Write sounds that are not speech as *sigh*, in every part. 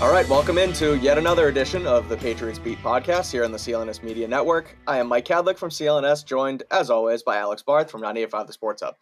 All right, welcome into yet another edition of the Patriots Beat podcast here on the CLNS Media Network. I am Mike Kadlick from CLNS, joined as always by Alex Barth from 985 The Sports Hub.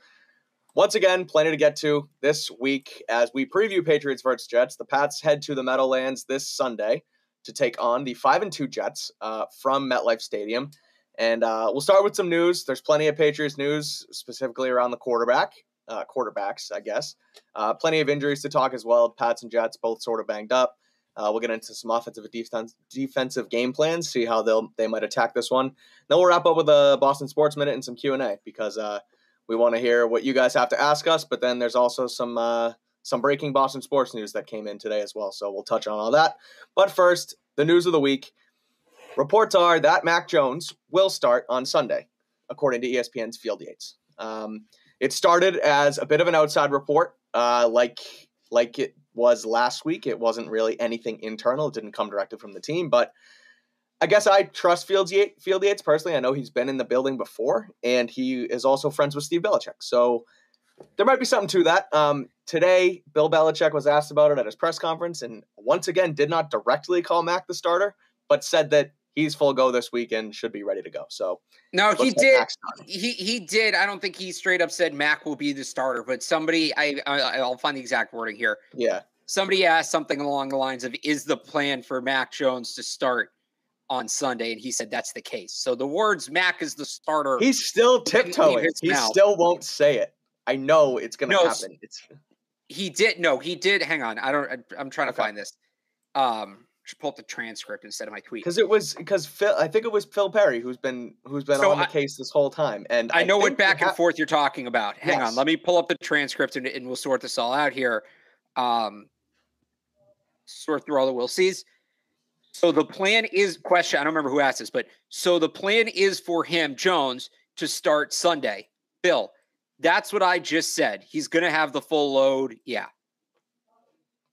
Once again, plenty to get to this week as we preview Patriots versus Jets. The Pats head to the Meadowlands this Sunday to take on the 5 and 2 Jets uh, from MetLife Stadium. And uh, we'll start with some news. There's plenty of Patriots news, specifically around the quarterback, uh, quarterbacks, I guess. Uh, plenty of injuries to talk as well. Pats and Jets both sort of banged up. Uh, we'll get into some offensive defense, defensive game plans, see how they'll they might attack this one. Then we'll wrap up with a Boston Sports Minute and some Q and A because uh, we want to hear what you guys have to ask us. But then there's also some uh, some breaking Boston sports news that came in today as well. So we'll touch on all that. But first, the news of the week. Reports are that Mac Jones will start on Sunday, according to ESPN's Field Yates. Um, it started as a bit of an outside report, uh, like like it was last week. It wasn't really anything internal. It didn't come directly from the team, but I guess I trust Fields Yates, Field Yates personally. I know he's been in the building before, and he is also friends with Steve Belichick. So there might be something to that. Um, today, Bill Belichick was asked about it at his press conference, and once again did not directly call Mac the starter, but said that he's full go this weekend, should be ready to go. So no, he did. He he did. I don't think he straight up said Mac will be the starter, but somebody I, I will find the exact wording here. Yeah, somebody asked something along the lines of, "Is the plan for Mac Jones to start?" On Sunday, and he said that's the case. So the words "Mac is the starter." He's still tiptoeing. He mouth. still won't say it. I know it's going to no, happen. It's he did no, he did. Hang on, I don't. I, am trying okay. to find this. Um, should pull up the transcript instead of my tweet because it was because Phil. I think it was Phil Perry who's been who's been so on the case this whole time, and I, I know what back and ha- forth you're talking about. Hang yes. on, let me pull up the transcript and, and, we'll sort this all out here. Um, sort through all the will sees. So the plan is question. I don't remember who asked this, but so the plan is for him Jones to start Sunday. Bill, that's what I just said. He's going to have the full load. Yeah,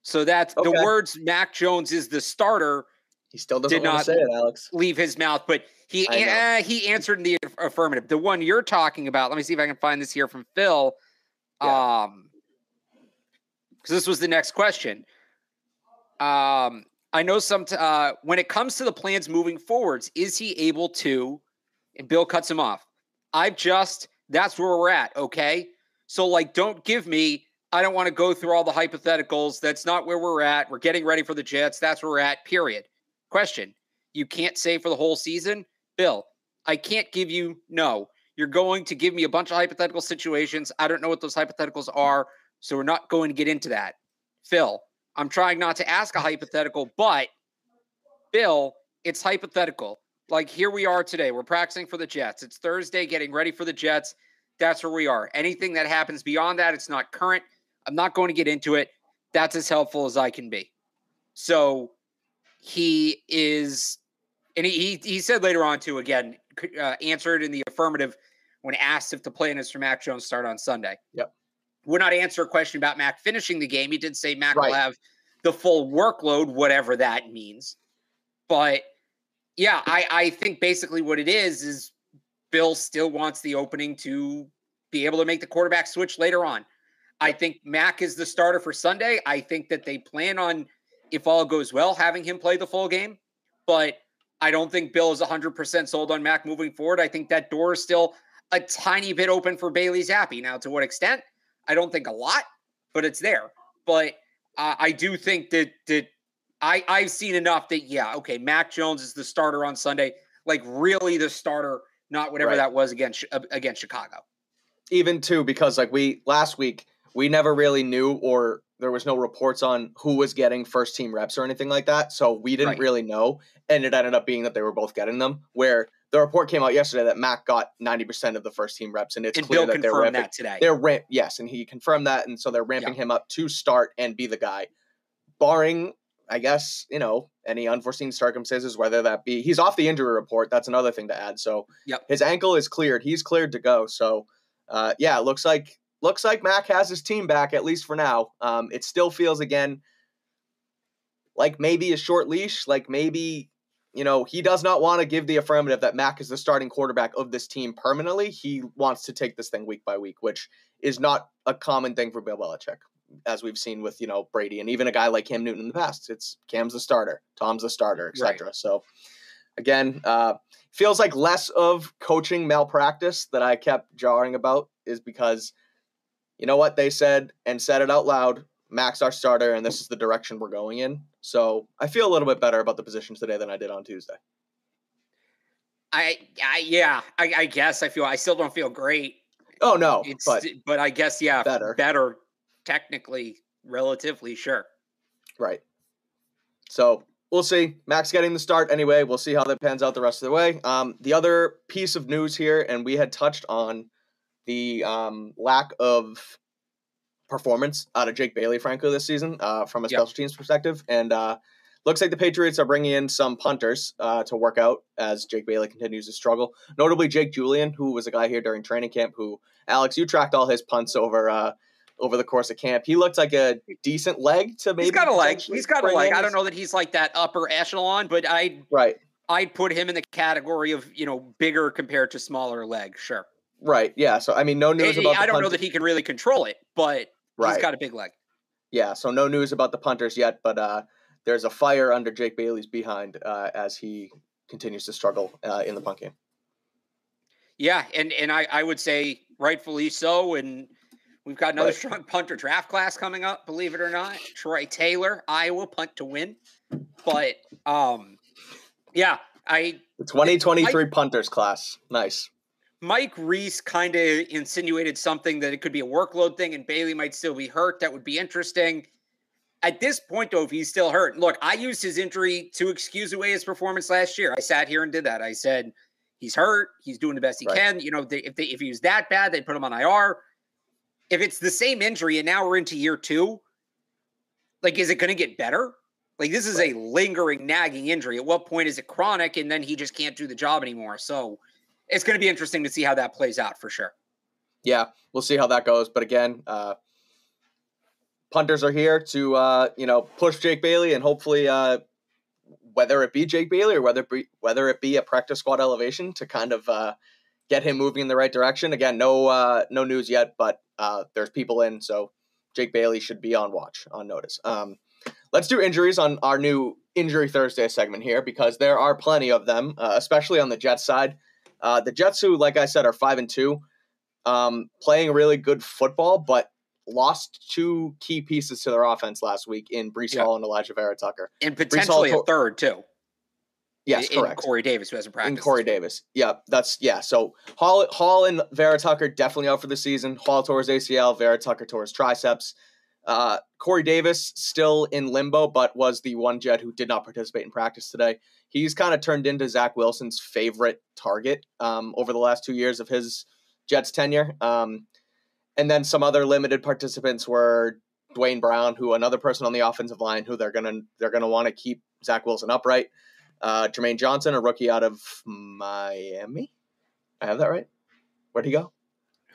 so that's okay. the words Mac Jones is the starter. He still doesn't did not say it, Alex. Leave his mouth, but he uh, he answered in the affirmative. The one you're talking about. Let me see if I can find this here from Phil. Yeah. Um, because this was the next question. Um, I know some t- uh, when it comes to the plans moving forwards, is he able to? And Bill cuts him off. I've just that's where we're at. Okay, so like, don't give me I don't want to go through all the hypotheticals. That's not where we're at. We're getting ready for the Jets. That's where we're at, period. Question You can't say for the whole season? Bill, I can't give you no. You're going to give me a bunch of hypothetical situations. I don't know what those hypotheticals are. So we're not going to get into that. Phil, I'm trying not to ask a hypothetical, but Bill, it's hypothetical. Like here we are today. We're practicing for the Jets. It's Thursday, getting ready for the Jets. That's where we are. Anything that happens beyond that, it's not current. I'm not going to get into it. That's as helpful as I can be. So he is, and he he, he said later on too. Again, uh, answered in the affirmative when asked if the plan is for Mac Jones start on Sunday. Yep. Would not answer a question about Mac finishing the game. He did say Mac right. will have the full workload, whatever that means. But yeah, I, I think basically what it is is Bill still wants the opening to be able to make the quarterback switch later on. I think Mac is the starter for Sunday. I think that they plan on, if all goes well, having him play the full game. But I don't think Bill is 100% sold on Mac moving forward. I think that door is still a tiny bit open for Bailey Zappe. Now, to what extent? I don't think a lot, but it's there. But uh, I do think that that I I've seen enough that yeah, okay, Mac Jones is the starter on Sunday, like really the starter, not whatever right. that was against against Chicago. Even too because like we last week we never really knew or there was no reports on who was getting first team reps or anything like that. So we didn't right. really know. And it ended up being that they were both getting them. Where the report came out yesterday that Mac got 90% of the first team reps. And it's and clear Bill that they're ramping. That today. They're ramp, yes. And he confirmed that. And so they're ramping yeah. him up to start and be the guy, barring, I guess, you know, any unforeseen circumstances, whether that be he's off the injury report. That's another thing to add. So yep. his ankle is cleared. He's cleared to go. So, uh, yeah, it looks like looks like Mac has his team back at least for now. Um, it still feels again like maybe a short leash, like maybe you know he does not want to give the affirmative that Mac is the starting quarterback of this team permanently. He wants to take this thing week by week, which is not a common thing for Bill Belichick. as we've seen with you know Brady and even a guy like Cam Newton in the past. It's Cam's the starter, Tom's the starter, etc. Right. So again, uh, feels like less of coaching malpractice that I kept jarring about is because you know what they said and said it out loud. Mac's our starter, and this is the direction we're going in. So I feel a little bit better about the position today than I did on Tuesday. I, I yeah, I, I guess I feel I still don't feel great. Oh no, it's, but but I guess yeah, better, better, technically, relatively, sure. Right. So we'll see. Mac's getting the start anyway. We'll see how that pans out the rest of the way. Um, the other piece of news here, and we had touched on the um, lack of performance out of Jake Bailey, frankly, this season uh, from a special yep. teams perspective, and uh, looks like the Patriots are bringing in some punters uh, to work out as Jake Bailey continues to struggle. Notably, Jake Julian, who was a guy here during training camp. Who Alex, you tracked all his punts over uh, over the course of camp. He looked like a decent leg to maybe. He's got a leg. He's got a leg. I don't know that he's like that upper echelon, but I right. I'd put him in the category of you know bigger compared to smaller leg. Sure. Right. Yeah. So I mean, no news about. I don't know that he can really control it, but right. he's got a big leg. Yeah. So no news about the punters yet, but uh, there's a fire under Jake Bailey's behind uh, as he continues to struggle uh, in the punt game. Yeah, and and I, I would say rightfully so. And we've got another right. strong punter draft class coming up, believe it or not. Tory Taylor, Iowa punt to win. But um yeah, I the 2023 punters class. Nice. Mike Reiss kind of insinuated something that it could be a workload thing and Bailey might still be hurt. That would be interesting. At this point, though, if he's still hurt, look, I used his injury to excuse away his performance last year. I sat here and did that. I said, he's hurt. He's doing the best he right. can. You know, they, if they, if he was that bad, they'd put him on IR. If it's the same injury and now we're into year two, like, is it going to get better? Like, this is right. a lingering, nagging injury. At what point is it chronic and then he just can't do the job anymore? So it's going to be interesting to see how that plays out for sure. Yeah, we'll see how that goes. But again, uh, punters are here to uh, you know push Jake Bailey and hopefully uh, whether it be Jake Bailey or whether it be, whether it be a practice squad elevation to kind of uh, get him moving in the right direction. Again, no uh, no news yet, but uh, there's people in, so Jake Bailey should be on watch on notice. Um, let's do injuries on our new injury Thursday segment here because there are plenty of them, uh, especially on the Jets side. Uh, the Jets, who like I said, are five and two, um, playing really good football, but lost two key pieces to their offense last week in Breece yeah. Hall and Alijah Vera Tucker. And potentially a third, too. Yes, in, correct. Corey Davis, who hasn't practiced. In Corey Davis. Yeah, that's, yeah. So Hall, Hall and Vera Tucker definitely out for the season. Hall tore his ACL, Vera Tucker tore his triceps. Uh, Corey Davis still in limbo, but was the one Jet who did not participate in practice today. He's kind of turned into Zach Wilson's favorite target um, over the last two years of his Jets tenure. Um, and then some other limited participants were Duane Brown, who another person on the offensive line who they're gonna they're gonna want to keep Zach Wilson upright. Uh, Jermaine Johnson, a rookie out of Miami. I have that right. Where'd he go?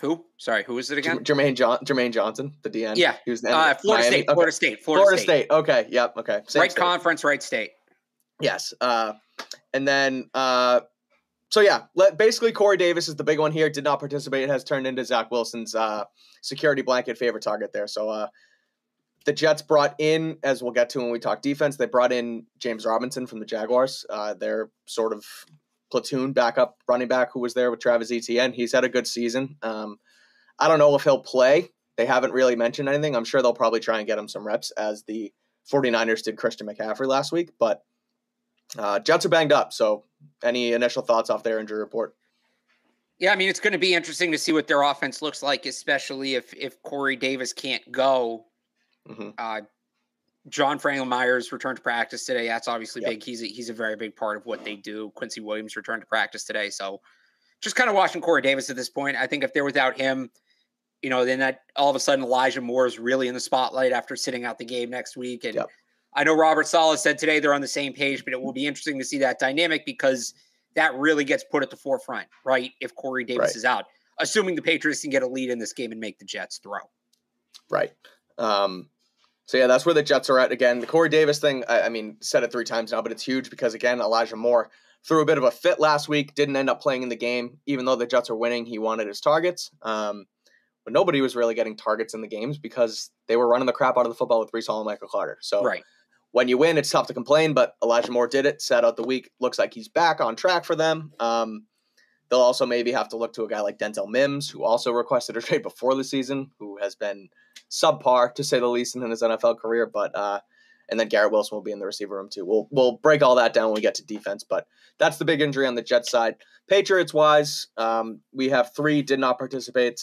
Who? Sorry, who is it again? Jermaine John Jermaine Johnson, the DN. Yeah, he was uh, Florida? State. Florida State. Florida, Florida State. State. Okay. Yep. Okay. Same right state. conference, right state. Yes. Uh, and then uh, so yeah, let, basically Corey Davis is the big one here. Did not participate. Has turned into Zach Wilson's uh, security blanket favorite target there. So uh, the Jets brought in, as we'll get to when we talk defense, they brought in James Robinson from the Jaguars. Uh, they're sort of platoon backup running back who was there with Travis Etienne. He's had a good season. Um, I don't know if he'll play. They haven't really mentioned anything. I'm sure they'll probably try and get him some reps as the 49ers did Christian McCaffrey last week, but uh, Jets are banged up. So, any initial thoughts off their injury report? Yeah, I mean, it's going to be interesting to see what their offense looks like, especially if if Corey Davis can't go. Mm-hmm. Uh, John Franklin Myers returned to practice today. That's obviously yep. big. He's a, he's a very big part of what they do. Quincy Williams returned to practice today, so just kind of watching Corey Davis at this point. I think if they're without him, you know, then that all of a sudden Elijah Moore is really in the spotlight after sitting out the game next week, and yep. I know Robert Saleh said today they're on the same page, but it will be interesting to see that dynamic because that really gets put at the forefront, right? If Corey Davis right. is out, assuming the Patriots can get a lead in this game and make the Jets throw. Right. Um, so yeah, that's where the Jets are at again. The Corey Davis thing, I, I, mean, said it three times now, but it's huge because again, Elijah Moore threw a bit of a fit last week, didn't end up playing in the game, even though the Jets are winning. He wanted his targets. Um, but nobody was really getting targets in the games because they were running the crap out of the football with Breece Hall and Michael Carter. So right. when you win, it's tough to complain, but Elijah Moore did it, set out the week. Looks like he's back on track for them. Um, they'll also maybe have to look to a guy like Denzel Mims, who also requested a *laughs* trade before the season, who has been subpar to say the least in his NFL career. But uh, and then Garrett Wilson will be in the receiver room too. We'll we'll break all that down when we get to defense, but that's the big injury on the Jets side. Patriots wise, um, we have three did not participate.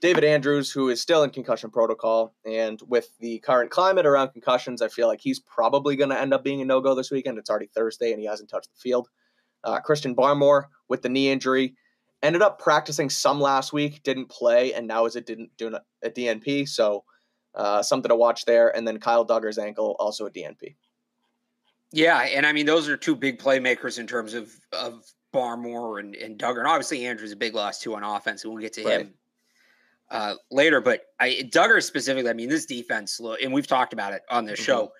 David Andrews, who is still in concussion protocol, and with the current climate around concussions, I feel like he's probably going to end up being a no go this weekend. It's already Thursday and he hasn't touched the field. Uh, Christian Barmore with the knee injury ended up practicing some last week, didn't play, and now is it didn't do a DNP. So uh, something to watch there. And then Kyle Dugger's ankle, also a DNP. Yeah, and I mean those are two big playmakers in terms of of Barmore and, and Dugger, And obviously Andrew's a big loss too on offense, and we'll get to right. him uh, later. But I Dugger specifically, I mean, this defense look, and we've talked about it on this mm-hmm. show.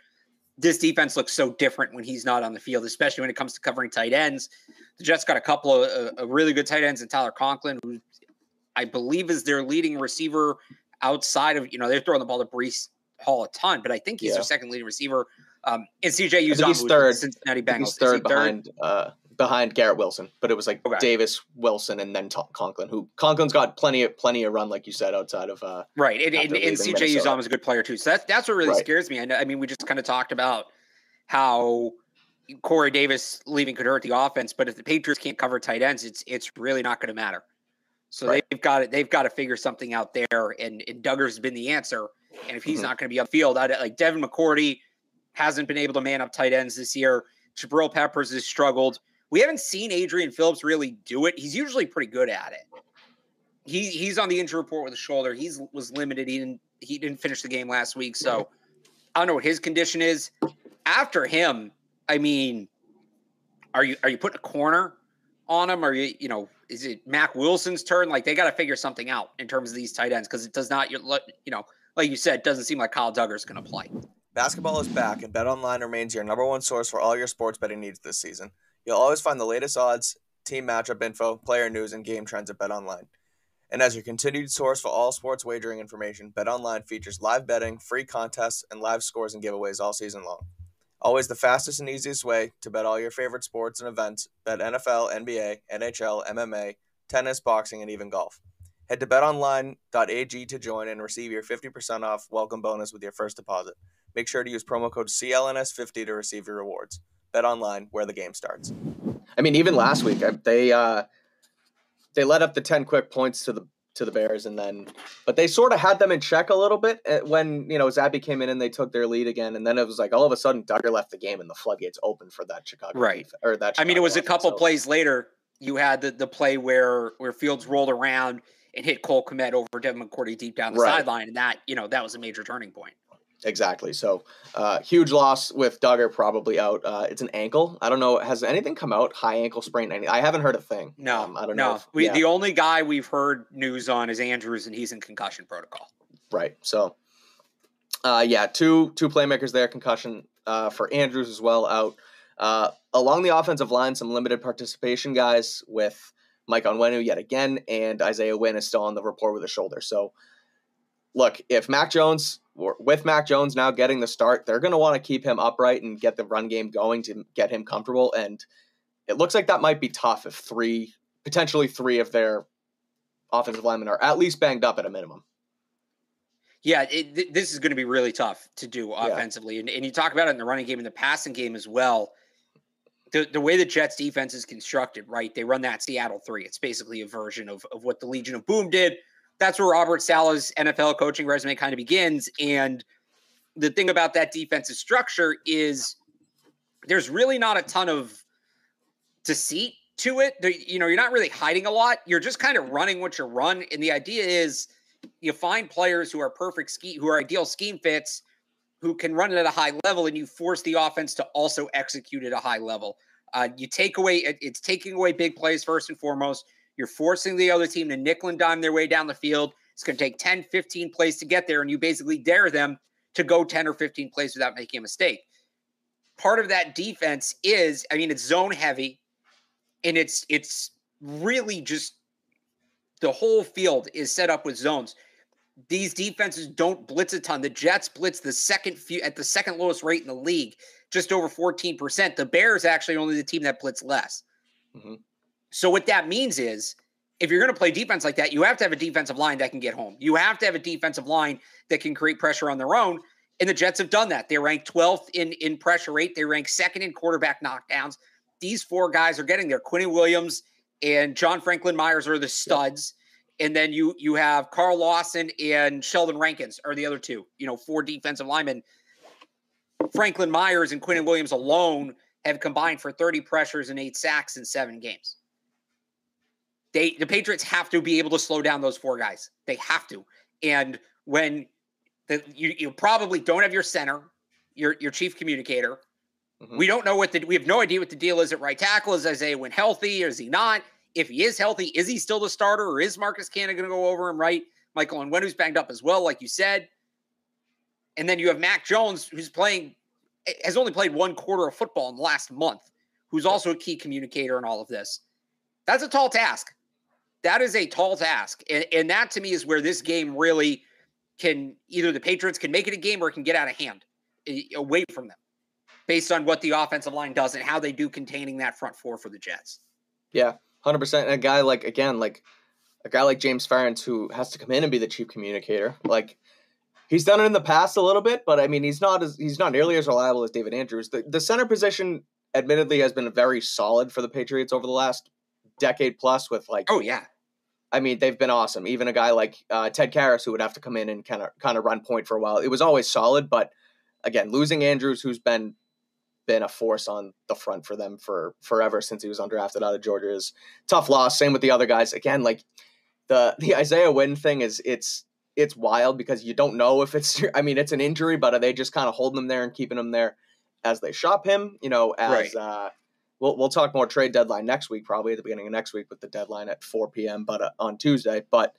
This defense looks so different when he's not on the field, especially when it comes to covering tight ends. The Jets got a couple of uh, really good tight ends in Tyler Conklin, who I believe is their leading receiver outside of, you know, they're throwing the ball to Breece Hall a ton, but I think he's yeah. their second leading receiver. Um, and CJ Uzomah, he's third. Cincinnati Bengals. He's third, he behind third? Uh, behind Garrett Wilson, but it was like okay. Davis, Wilson, and then T- Conklin. Who Conklin's got plenty of plenty of run, like you said, outside of uh, right. And, and, and CJ Uzomah is a good player too. So that's that's what really right. scares me. I, I mean, we just kind of talked about how Corey Davis leaving could hurt the offense, but if the Patriots can't cover tight ends, it's it's really not going to matter. So right. they've got it. They've got to figure something out there, and, and Dugger's been the answer. And if he's mm-hmm. not going to be on field, I like Devin McCourty hasn't been able to man up tight ends this year. Jabril Peppers has struggled. We haven't seen Adrian Phillips really do it. He's usually pretty good at it. He he's on the injury report with a shoulder. He's was limited. He didn't he didn't finish the game last week, so I don't know what his condition is. After him, I mean, are you are you putting a corner on him? Are you you know is it Mack Wilson's turn? Like they got to figure something out in terms of these tight ends because it does not, you know, like you said, it doesn't seem like Kyle Dugger is going to play. Basketball is back, and BetOnline remains your number one source for all your sports betting needs this season. You'll always find the latest odds, team matchup info, player news, and game trends at BetOnline. And as your continued source for all sports wagering information, BetOnline features live betting, free contests, and live scores and giveaways all season long. Always the fastest and easiest way to bet all your favorite sports and events. Bet NFL, NBA, NHL, MMA, tennis, boxing, and even golf. Head to betonline.ag to join and receive your 50% off welcome bonus with your first deposit. Make sure to use promo code CLNS50 to receive your rewards. Bet online where the game starts. I mean, even last week, they uh, they led up the 10 quick points to the to the Bears, and then but they sort of had them in check a little bit eh, when you know Zappe came in and they took their lead again, and then it was like all of a sudden Dugger left the game and the floodgates opened for that Chicago right or that. Chicago I mean, it was a couple plays later. You had the the play where where Fields rolled around and hit Cole Kmet over Devin McCourty deep down the right. sideline, and that you know that was a major turning point. Exactly. So, uh, huge loss with Dugger probably out. Uh, it's an ankle. I don't know. Has anything come out? High ankle sprain? Any? I haven't heard a thing. No, um, I don't no. know. If, we, yeah. The only guy we've heard news on is Andrews, and he's in concussion protocol. Right. So, uh, yeah, two two playmakers there. Concussion uh, for Andrews as well out. Uh, along the offensive line, some limited participation guys with Mike Onwenu yet again, and Isaiah Wynn is still on the report with a shoulder. So, look, if Mac Jones with Mac Jones now getting the start, they're going to want to keep him upright and get the run game going to get him comfortable. And it looks like that might be tough if three, potentially three of their offensive linemen are at least banged up at a minimum. Yeah, it, th- this is going to be really tough to do offensively. Yeah. And, and you talk about it in the running game and the passing game as well. The, the way the Jets defense is constructed, right? They run that Seattle three. It's basically a version of, of what the Legion of Boom did that's where Robert Saleh's NFL coaching resume kind of begins. And the thing about that defensive structure is there's really not a ton of deceit to it. You know, you're not really hiding a lot. You're just kind of running what you run. And the idea is you find players who are perfect scheme, who are ideal scheme fits, who can run it at a high level, and you force the offense to also execute at a high level. Uh, you take away, it's taking away big plays first and foremost. You're forcing the other team to nickel and dime their way down the field. It's going to take 10, 15 plays to get there, and you basically dare them to go 10 or 15 plays without making a mistake. Part of that defense is, I mean, it's zone heavy, and it's it's really just the whole field is set up with zones. these defenses don't blitz a ton. The Jets blitz the second few at the second lowest rate in the league, just over 14%. The Bears actually only the team that blitz less. Mm-hmm. So what that means is if you're going to play defense like that, you have to have a defensive line that can get home. You have to have a defensive line that can create pressure on their own. And the Jets have done that. They rank 12th in, in pressure rate. They rank second in quarterback knockdowns. These four guys are getting there. Quinnen Williams and John Franklin Myers are the studs. Yep. And then you you have Carl Lawson and Sheldon Rankins are the other two. You know, four defensive linemen. Franklin Myers and Quinnen Williams alone have combined for 30 pressures and eight sacks in seven games. They the Patriots have to be able to slow down those four guys. They have to. And when the, you you probably don't have your center, your your chief communicator. Mm-hmm. We don't know what the we have no idea what the deal is at right tackle. Is Isaiah Wynn healthy or is he not? If he is healthy, is he still the starter or is Marcus Cannon going to go over him? Right, Michael Onwenu who's banged up as well, like you said. And then you have Mac Jones, who's playing has only played one quarter of football in the last month, who's also a key communicator in all of this. That's a tall task that is a tall task. And, and that to me is where this game really can either the Patriots can make it a game or it can get out of hand away from them based on what the offensive line does and how they do containing that front four for the Jets. Yeah, 100%. And a guy like, again, like a guy like James Ferentz who has to come in and be the chief communicator, like he's done it in the past a little bit, but I mean, he's not as, he's not nearly as reliable as David Andrews. The, the center position admittedly has been very solid for the Patriots over the last decade plus with like oh yeah I mean, they've been awesome. Even a guy like uh, Ted Karras, who would have to come in and kind of kind of run point for a while, it was always solid. But again, losing Andrews, who's been been a force on the front for them for forever since he was undrafted out of Georgia, is tough loss. Same with the other guys. Again, like the the Isaiah Wynn thing is it's it's wild because you don't know if it's *laughs* I mean it's an injury, but are they just kind of holding him there and keeping him there as they shop him? You know, as right. uh, we'll we'll talk more trade deadline next week, probably at the beginning of next week with the deadline at 4 p.m. But uh, on Tuesday, but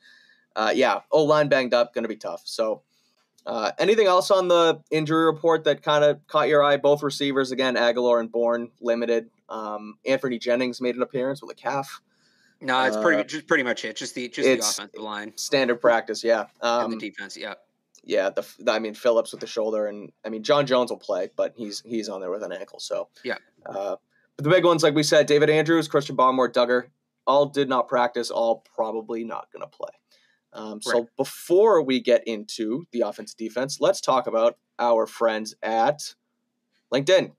uh, yeah, O line banged up, going to be tough. So. Uh, anything else on the injury report that kind of caught your eye? Both receivers again, Agholor and Bourne limited. Um, Anfernee Jennings made an appearance with a calf. No, it's pretty uh, just pretty much it. Just the just the offensive line, standard practice. Yeah, um, and the defense. Yeah, yeah. The, the, I mean Phillips with the shoulder, and I mean John Jones will play, but he's he's on there with an ankle. So yeah. Uh, but the big ones, like we said, David Andrews, Christian Barmore, Dugger, all did not practice, all probably not going to play. Um, right. So before we get into the offense defense, let's talk about our friends at LinkedIn.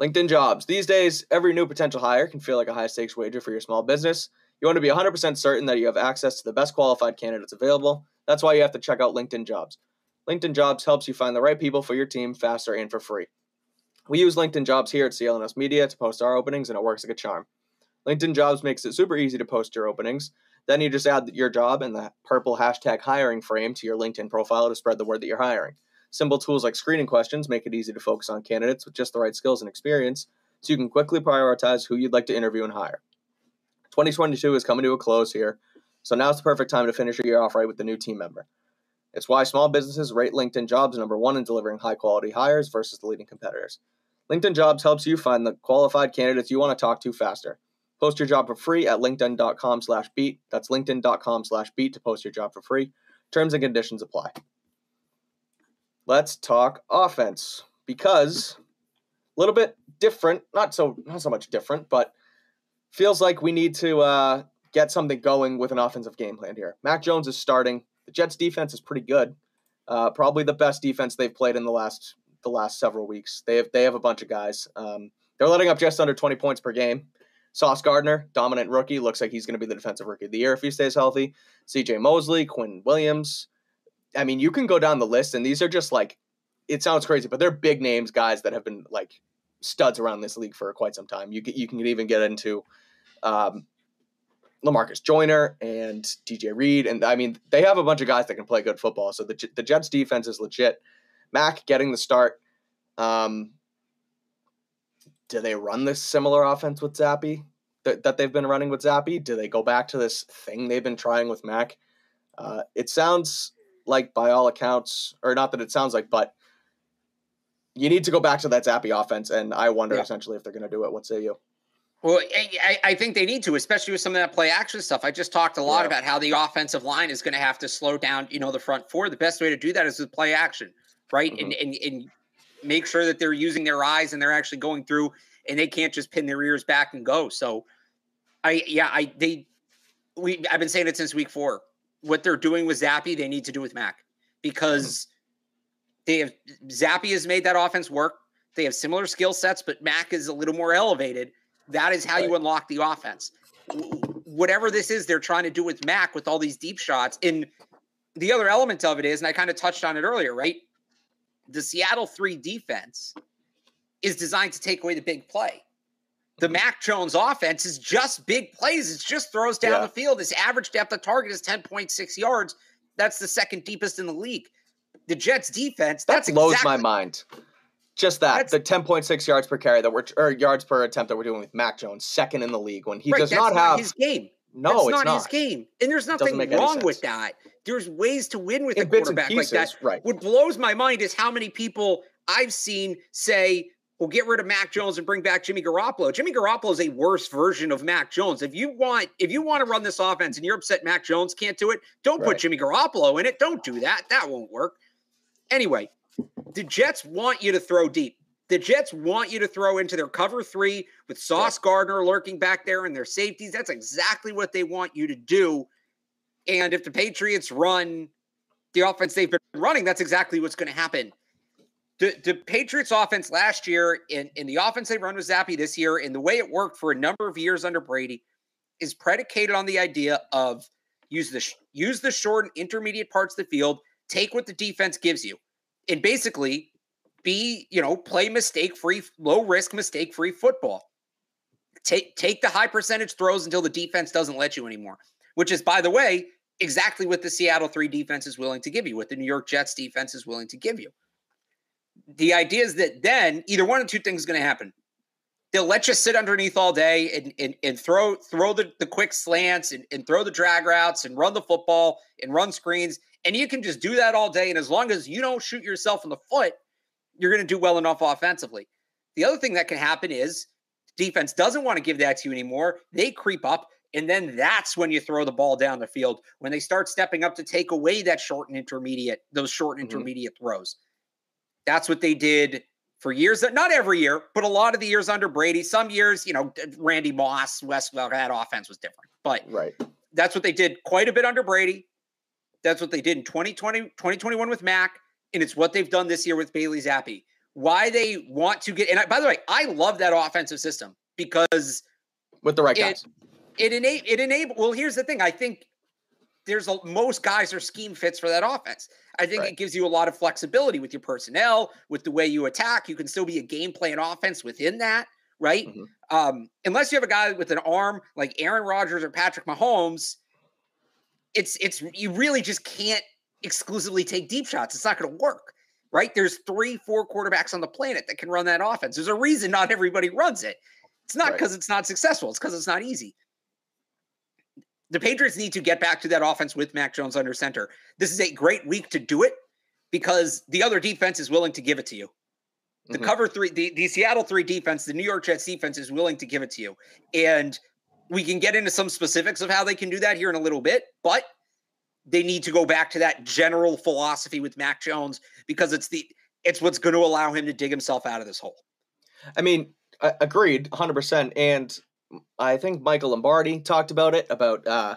LinkedIn jobs. These days, every new potential hire can feel like a high stakes wager for your small business. You want to be 100% certain that you have access to the best qualified candidates available. That's why you have to check out LinkedIn Jobs. LinkedIn Jobs helps you find the right people for your team faster and for free. We use LinkedIn Jobs here at CLNS Media to post our openings, and it works like a charm. LinkedIn Jobs makes it super easy to post your openings. Then you just add your job and the purple hashtag hiring frame to your LinkedIn profile to spread the word that you're hiring. Simple tools like screening questions make it easy to focus on candidates with just the right skills and experience so you can quickly prioritize who you'd like to interview and hire. 2022 is coming to a close here, so now's the perfect time to finish your year off right with the new team member. It's why small businesses rate LinkedIn Jobs number one in delivering high quality hires versus the leading competitors. LinkedIn Jobs helps you find the qualified candidates you want to talk to faster. Post your job for free at linkedin.com slash beat. That's linkedin.com slash beat to post your job for free. Terms and conditions apply. Let's talk offense because a little bit different, not so not so much different, but feels like we need to uh, get something going with an offensive game plan here. Mac Jones is starting. The Jets defense is pretty good. Uh, probably the best defense they've played in the last the last several weeks. They have they have a bunch of guys. Um, they're letting up just under 20 points per game. Sauce Gardner, dominant rookie, looks like he's going to be the defensive rookie of the year if he stays healthy. C.J. Mosley, Quinn Williams. I mean, you can go down the list, and these are just like it sounds crazy, but they're big names, guys that have been like studs around this league for quite some time. You you can even get into um, Lamarcus Joyner and DJ Reed, and I mean they have a bunch of guys that can play good football. So the the Jets defense is legit. Mac getting the start. Um, do they run this similar offense with Zappe that, that they've been running with Zappe? Do they go back to this thing they've been trying with Mac? Uh, it sounds like, by all accounts, or not that it sounds like, but you need to go back to that Zappe offense, and I wonder yeah. essentially if they're going to do it. What say you? Well, I, I, think they need to, especially with some of that play action stuff. I just talked a lot yeah. about how the offensive line is going to have to slow down, you know, the front four. The best way to do that is with play action, right? Mm-hmm. And, and and make sure that they're using their eyes and they're actually going through, and they can't just pin their ears back and go. So, I yeah, I they we I've been saying it since week four. What they're doing with Zappe, they need to do with Mac because mm-hmm. they have Zappe has made that offense work. They have similar skill sets, but Mac is a little more elevated that is how right. you unlock the offense. Whatever this is, they're trying to do with Mac with all these deep shots. And the other element of it is, and I kind of touched on it earlier, right? The Seattle three defense is designed to take away the big play. The mm-hmm. Mac Jones offense is just big plays. It's just throws down yeah. the field. His average depth of target is 10.6 yards. That's the second deepest in the league. The Jets defense, that blows exactly, my mind. Just that that's, the 10.6 yards per carry that we're or yards per attempt that we're doing with Mac Jones, second in the league when he right, does not have his game. No, that's it's not, not, his game, and there's nothing wrong with that. There's ways to win with in a quarterback pieces, like that. Right. What blows my mind is how many people I've seen say, "Well, get rid of Mac Jones and bring back Jimmy Garoppolo." Jimmy Garoppolo is a worse version of Mac Jones. If you want, if you want to run this offense and you're upset Mac Jones can't do it, don't right. put Jimmy Garoppolo in it. Don't do that. That won't work. Anyway, the Jets want you to throw deep. The Jets want you to throw into their cover three with Sauce Gardner lurking back there and their safeties. That's exactly what they want you to do. And if the Patriots run the offense they've been running, that's exactly what's going to happen. The, the Patriots offense last year in, in the offense they run with Zappe this year, and the way it worked for a number of years under Brady, is predicated on the idea of use the use the short and intermediate parts of the field, take what the defense gives you. And basically, be, you know, play mistake free, low risk, mistake free football. Take take the high percentage throws until the defense doesn't let you anymore. Which is, by the way, exactly what the Seattle three defense is willing to give you, what the New York Jets defense is willing to give you. The idea is that then either one of two things is going to happen. They'll let you sit underneath all day and, and, and throw throw the, the quick slants and, and throw the drag routes and run the football and run screens. And you can just do that all day. And as long as you don't shoot yourself in the foot, you're going to do well enough offensively. The other thing that can happen is defense doesn't want to give that to you anymore. They creep up, and then that's when you throw the ball down the field when they start stepping up to take away that short and intermediate, those short and mm-hmm. intermediate throws. That's what they did for years. Not every year, but a lot of the years under Brady. Some years, you know, Randy Moss, Wes Welker, that offense was different, but right. That's what they did quite a bit under Brady. That's what they did in 2020, 2021 with Mac and it's what they've done this year with Bailey Zappe. Why they want to get and I, by the way, I love that offensive system because with the right guys, it enable it enable. Well, here's the thing. I think there's a, most guys are scheme fits for that offense. I think right. it gives you a lot of flexibility with your personnel, with the way you attack. You can still be a game plan offense within that, right? Mm-hmm. Um, unless you have a guy with an arm like Aaron Rodgers or Patrick Mahomes, it's it's you really just can't exclusively take deep shots. It's not going to work, right? There's three, four quarterbacks on the planet that can run that offense. There's a reason not everybody runs it. It's not because right. it's not successful, it's because it's not easy. The Patriots need to get back to that offense with Mac Jones under center. This is a great week to do it because the other defense is willing to give it to you. The mm-hmm. cover three, the, the Seattle three defense, the New York Jets defense is willing to give it to you. And we can get into some specifics of how they can do that here in a little bit, but they need to go back to that general philosophy with Mac Jones because it's the it's what's going to allow him to dig himself out of this hole. I mean, agreed, hundred percent. And I think Michael Lombardi talked about it about uh,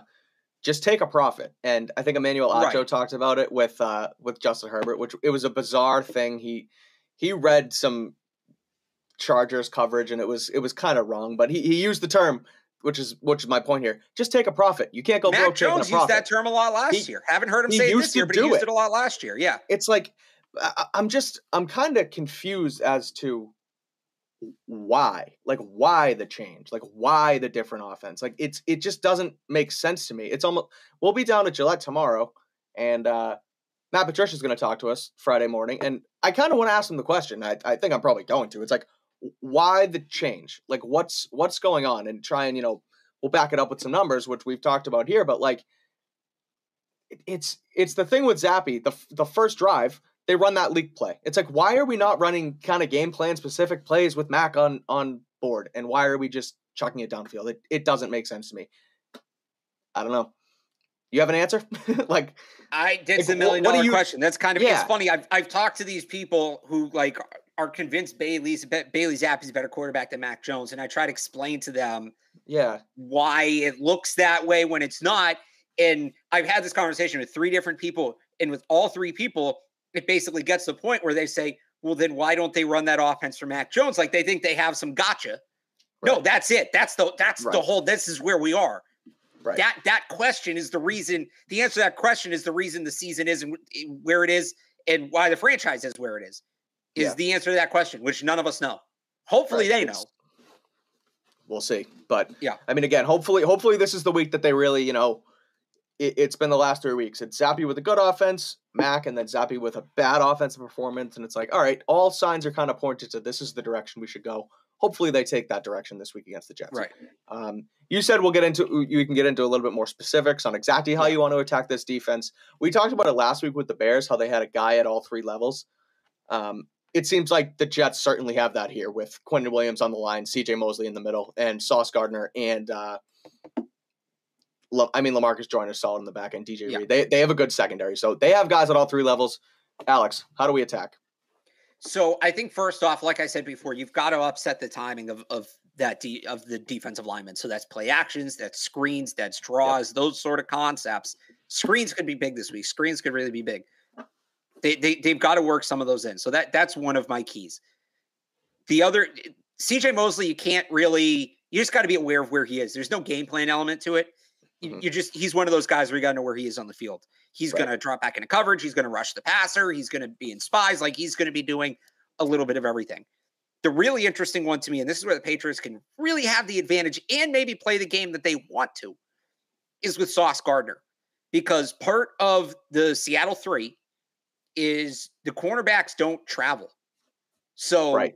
just take a profit, and I think Emmanuel Acho right. talked about it with uh, with Justin Herbert, which it was a bizarre thing. He he read some Chargers coverage, and it was it was kind of wrong, but he he used the term which is which is my point here. Just take a profit. You can't go Mac broke Jones used that term a lot last he, year. Haven't heard him say it this year, but he used it. it a lot last year. Yeah, it's like I, I'm just I'm kind of confused as to why like why the change like why the different offense like it's it just doesn't make sense to me it's almost we'll be down at gillette tomorrow and uh matt patricia's going to talk to us friday morning and i kind of want to ask him the question I, I think i'm probably going to it's like why the change? Like what's what's going on? And try and, you know, we'll back it up with some numbers, which we've talked about here, but like it's it's the thing with Zappe. the the first drive, they run that leak play. It's like why are we not running kind of game plan specific plays with Mac on on board? And why are we just chucking it downfield. It it doesn't make sense to me. I don't know. You have an answer? *laughs* like I did like, the million dollar you, question. That's kind of yeah. it's funny. I've I've talked to these people who like are convinced Bailey's Bailey Zappe's a better quarterback than Mac Jones, and I try to explain to them, yeah, why it looks that way when it's not. And I've had this conversation with three different people, and with all three people, it basically gets to the point where they say, "Well, then why don't they run that offense for Mac Jones? Like they think they have some gotcha." Right. No, that's it. That's the that's right. the whole. This is where we are. Right. That that question is the reason. The answer to that question is the reason the season is eh, where it is, and why the franchise is where it is. Is yeah. the answer to that question, which none of us know. Hopefully, right. they know. We'll see, but yeah, I mean, again, hopefully, hopefully, this is the week that they really, you know, it, has been the last three weeks. It's Zappe with a good offense, Mac, and then Zappe with a bad offensive performance, and it's like, all right, all signs are kind of pointed to this is the direction we should go hopefully they take that direction this week against the Jets. Right. Um, you said we'll get into you can get into a little bit more specifics on exactly how you want to attack this defense. We talked about it last week with the Bears, how they had a guy at all three levels. Um, it seems like the Jets certainly have that here with Quinnen Williams on the line, C.J. Mosley in the middle, and Sauce Gardner and uh, I mean Lamarcus Joyner solid in the back end. DJ yeah. Reed. They they have a good secondary, so they have guys at all three levels. Alex, how do we attack? So I think first off, like I said before, you've got to upset the timing of of that de- of the defensive lineman. So that's play actions, that's screens, that's draws, yep. those sort of concepts. Screens could be big this week. Screens could really be big. They, they they've got to work some of those in. So that that's one of my keys. The other CJ Mosley, you can't really you just got to be aware of where he is. There's no game plan element to it. You, mm-hmm. you just he's one of those guys where you got to know where he is on the field. He's right. going to drop back into coverage. He's going to rush the passer. He's going to be in spies. Like he's going to be doing a little bit of everything. The really interesting one to me, and this is where the Patriots can really have the advantage and maybe play the game that they want to, is with Sauce Gardner. Because part of the Seattle three is the cornerbacks don't travel. So, right.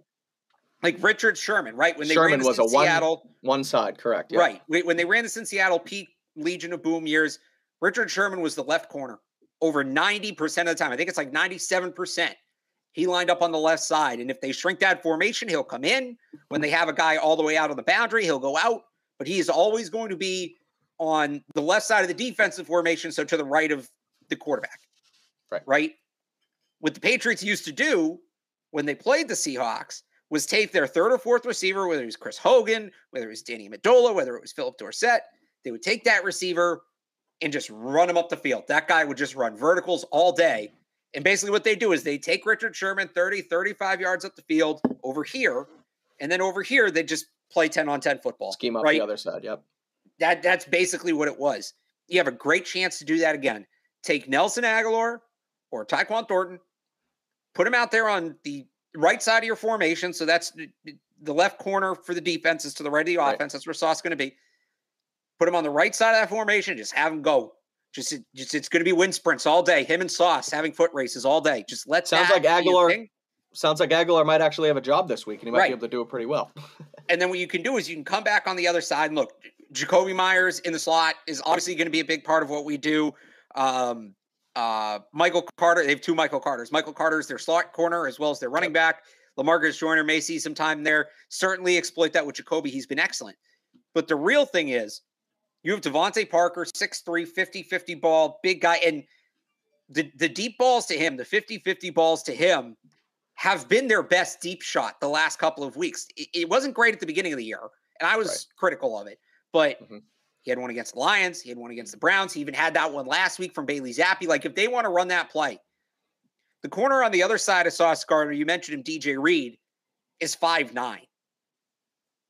like Richard Sherman, right? When they Sherman ran was a Seattle, one, one side, correct. Right. When they ran this in Seattle, peak Legion of Boom years, Richard Sherman was the left corner over 90% of the time. I think it's like 97%. He lined up on the left side. And if they shrink that formation, he'll come in. When they have a guy all the way out on the boundary, he'll go out. But he is always going to be on the left side of the defensive formation, so to the right of the quarterback. Right. Right. What the Patriots used to do when they played the Seahawks was take their third or fourth receiver, whether it was Chris Hogan, whether it was Danny Amendola, whether it was Philip Dorsett, they would take that receiver, and just run him up the field. That guy would just run verticals all day. And basically, what they do is they take Richard Sherman 30, 35 yards up the field over here. And then over here, they just play 10 on 10 football. Scheme up right? the other side. Yep. That, that's basically what it was. You have a great chance to do that again. Take Nelson Agholor or Tyquan Thornton, put him out there on the right side of your formation. So that's the left corner for the defense is to the right of the offense. Right. That's where Sauce is going to be. Put him on the right side of that formation. Just have him go. Just, just it's going to be wind sprints all day. Him and Sauce having foot races all day. Just let sounds like Agholor. Sounds like Agholor might actually have a job this week, and he might right. be able to do it pretty well. *laughs* and then what you can do is you can come back on the other side and look. Jakobi Meyers in the slot is obviously going to be a big part of what we do. Um, uh, Michael Carter, they have two Michael Carters. Michael Carter's their slot corner as well as their running back. Lamarcus Joyner may see some time there. Certainly exploit that with Jakobi. He's been excellent. But the real thing is, you have DeVante Parker, 6'3, 50 50 ball, big guy. And the, the deep balls to him, the 50 50 balls to him, have been their best deep shot the last couple of weeks. It, it wasn't great at the beginning of the year, and I was right. critical of it, but mm-hmm. He had one against the Lions, he had one against the mm-hmm. Browns, he even had that one last week from Bailey Zappe. Like, if they want to run that play, the corner on the other side of Sauce Gardner, you mentioned him, DJ Reed, is five nine.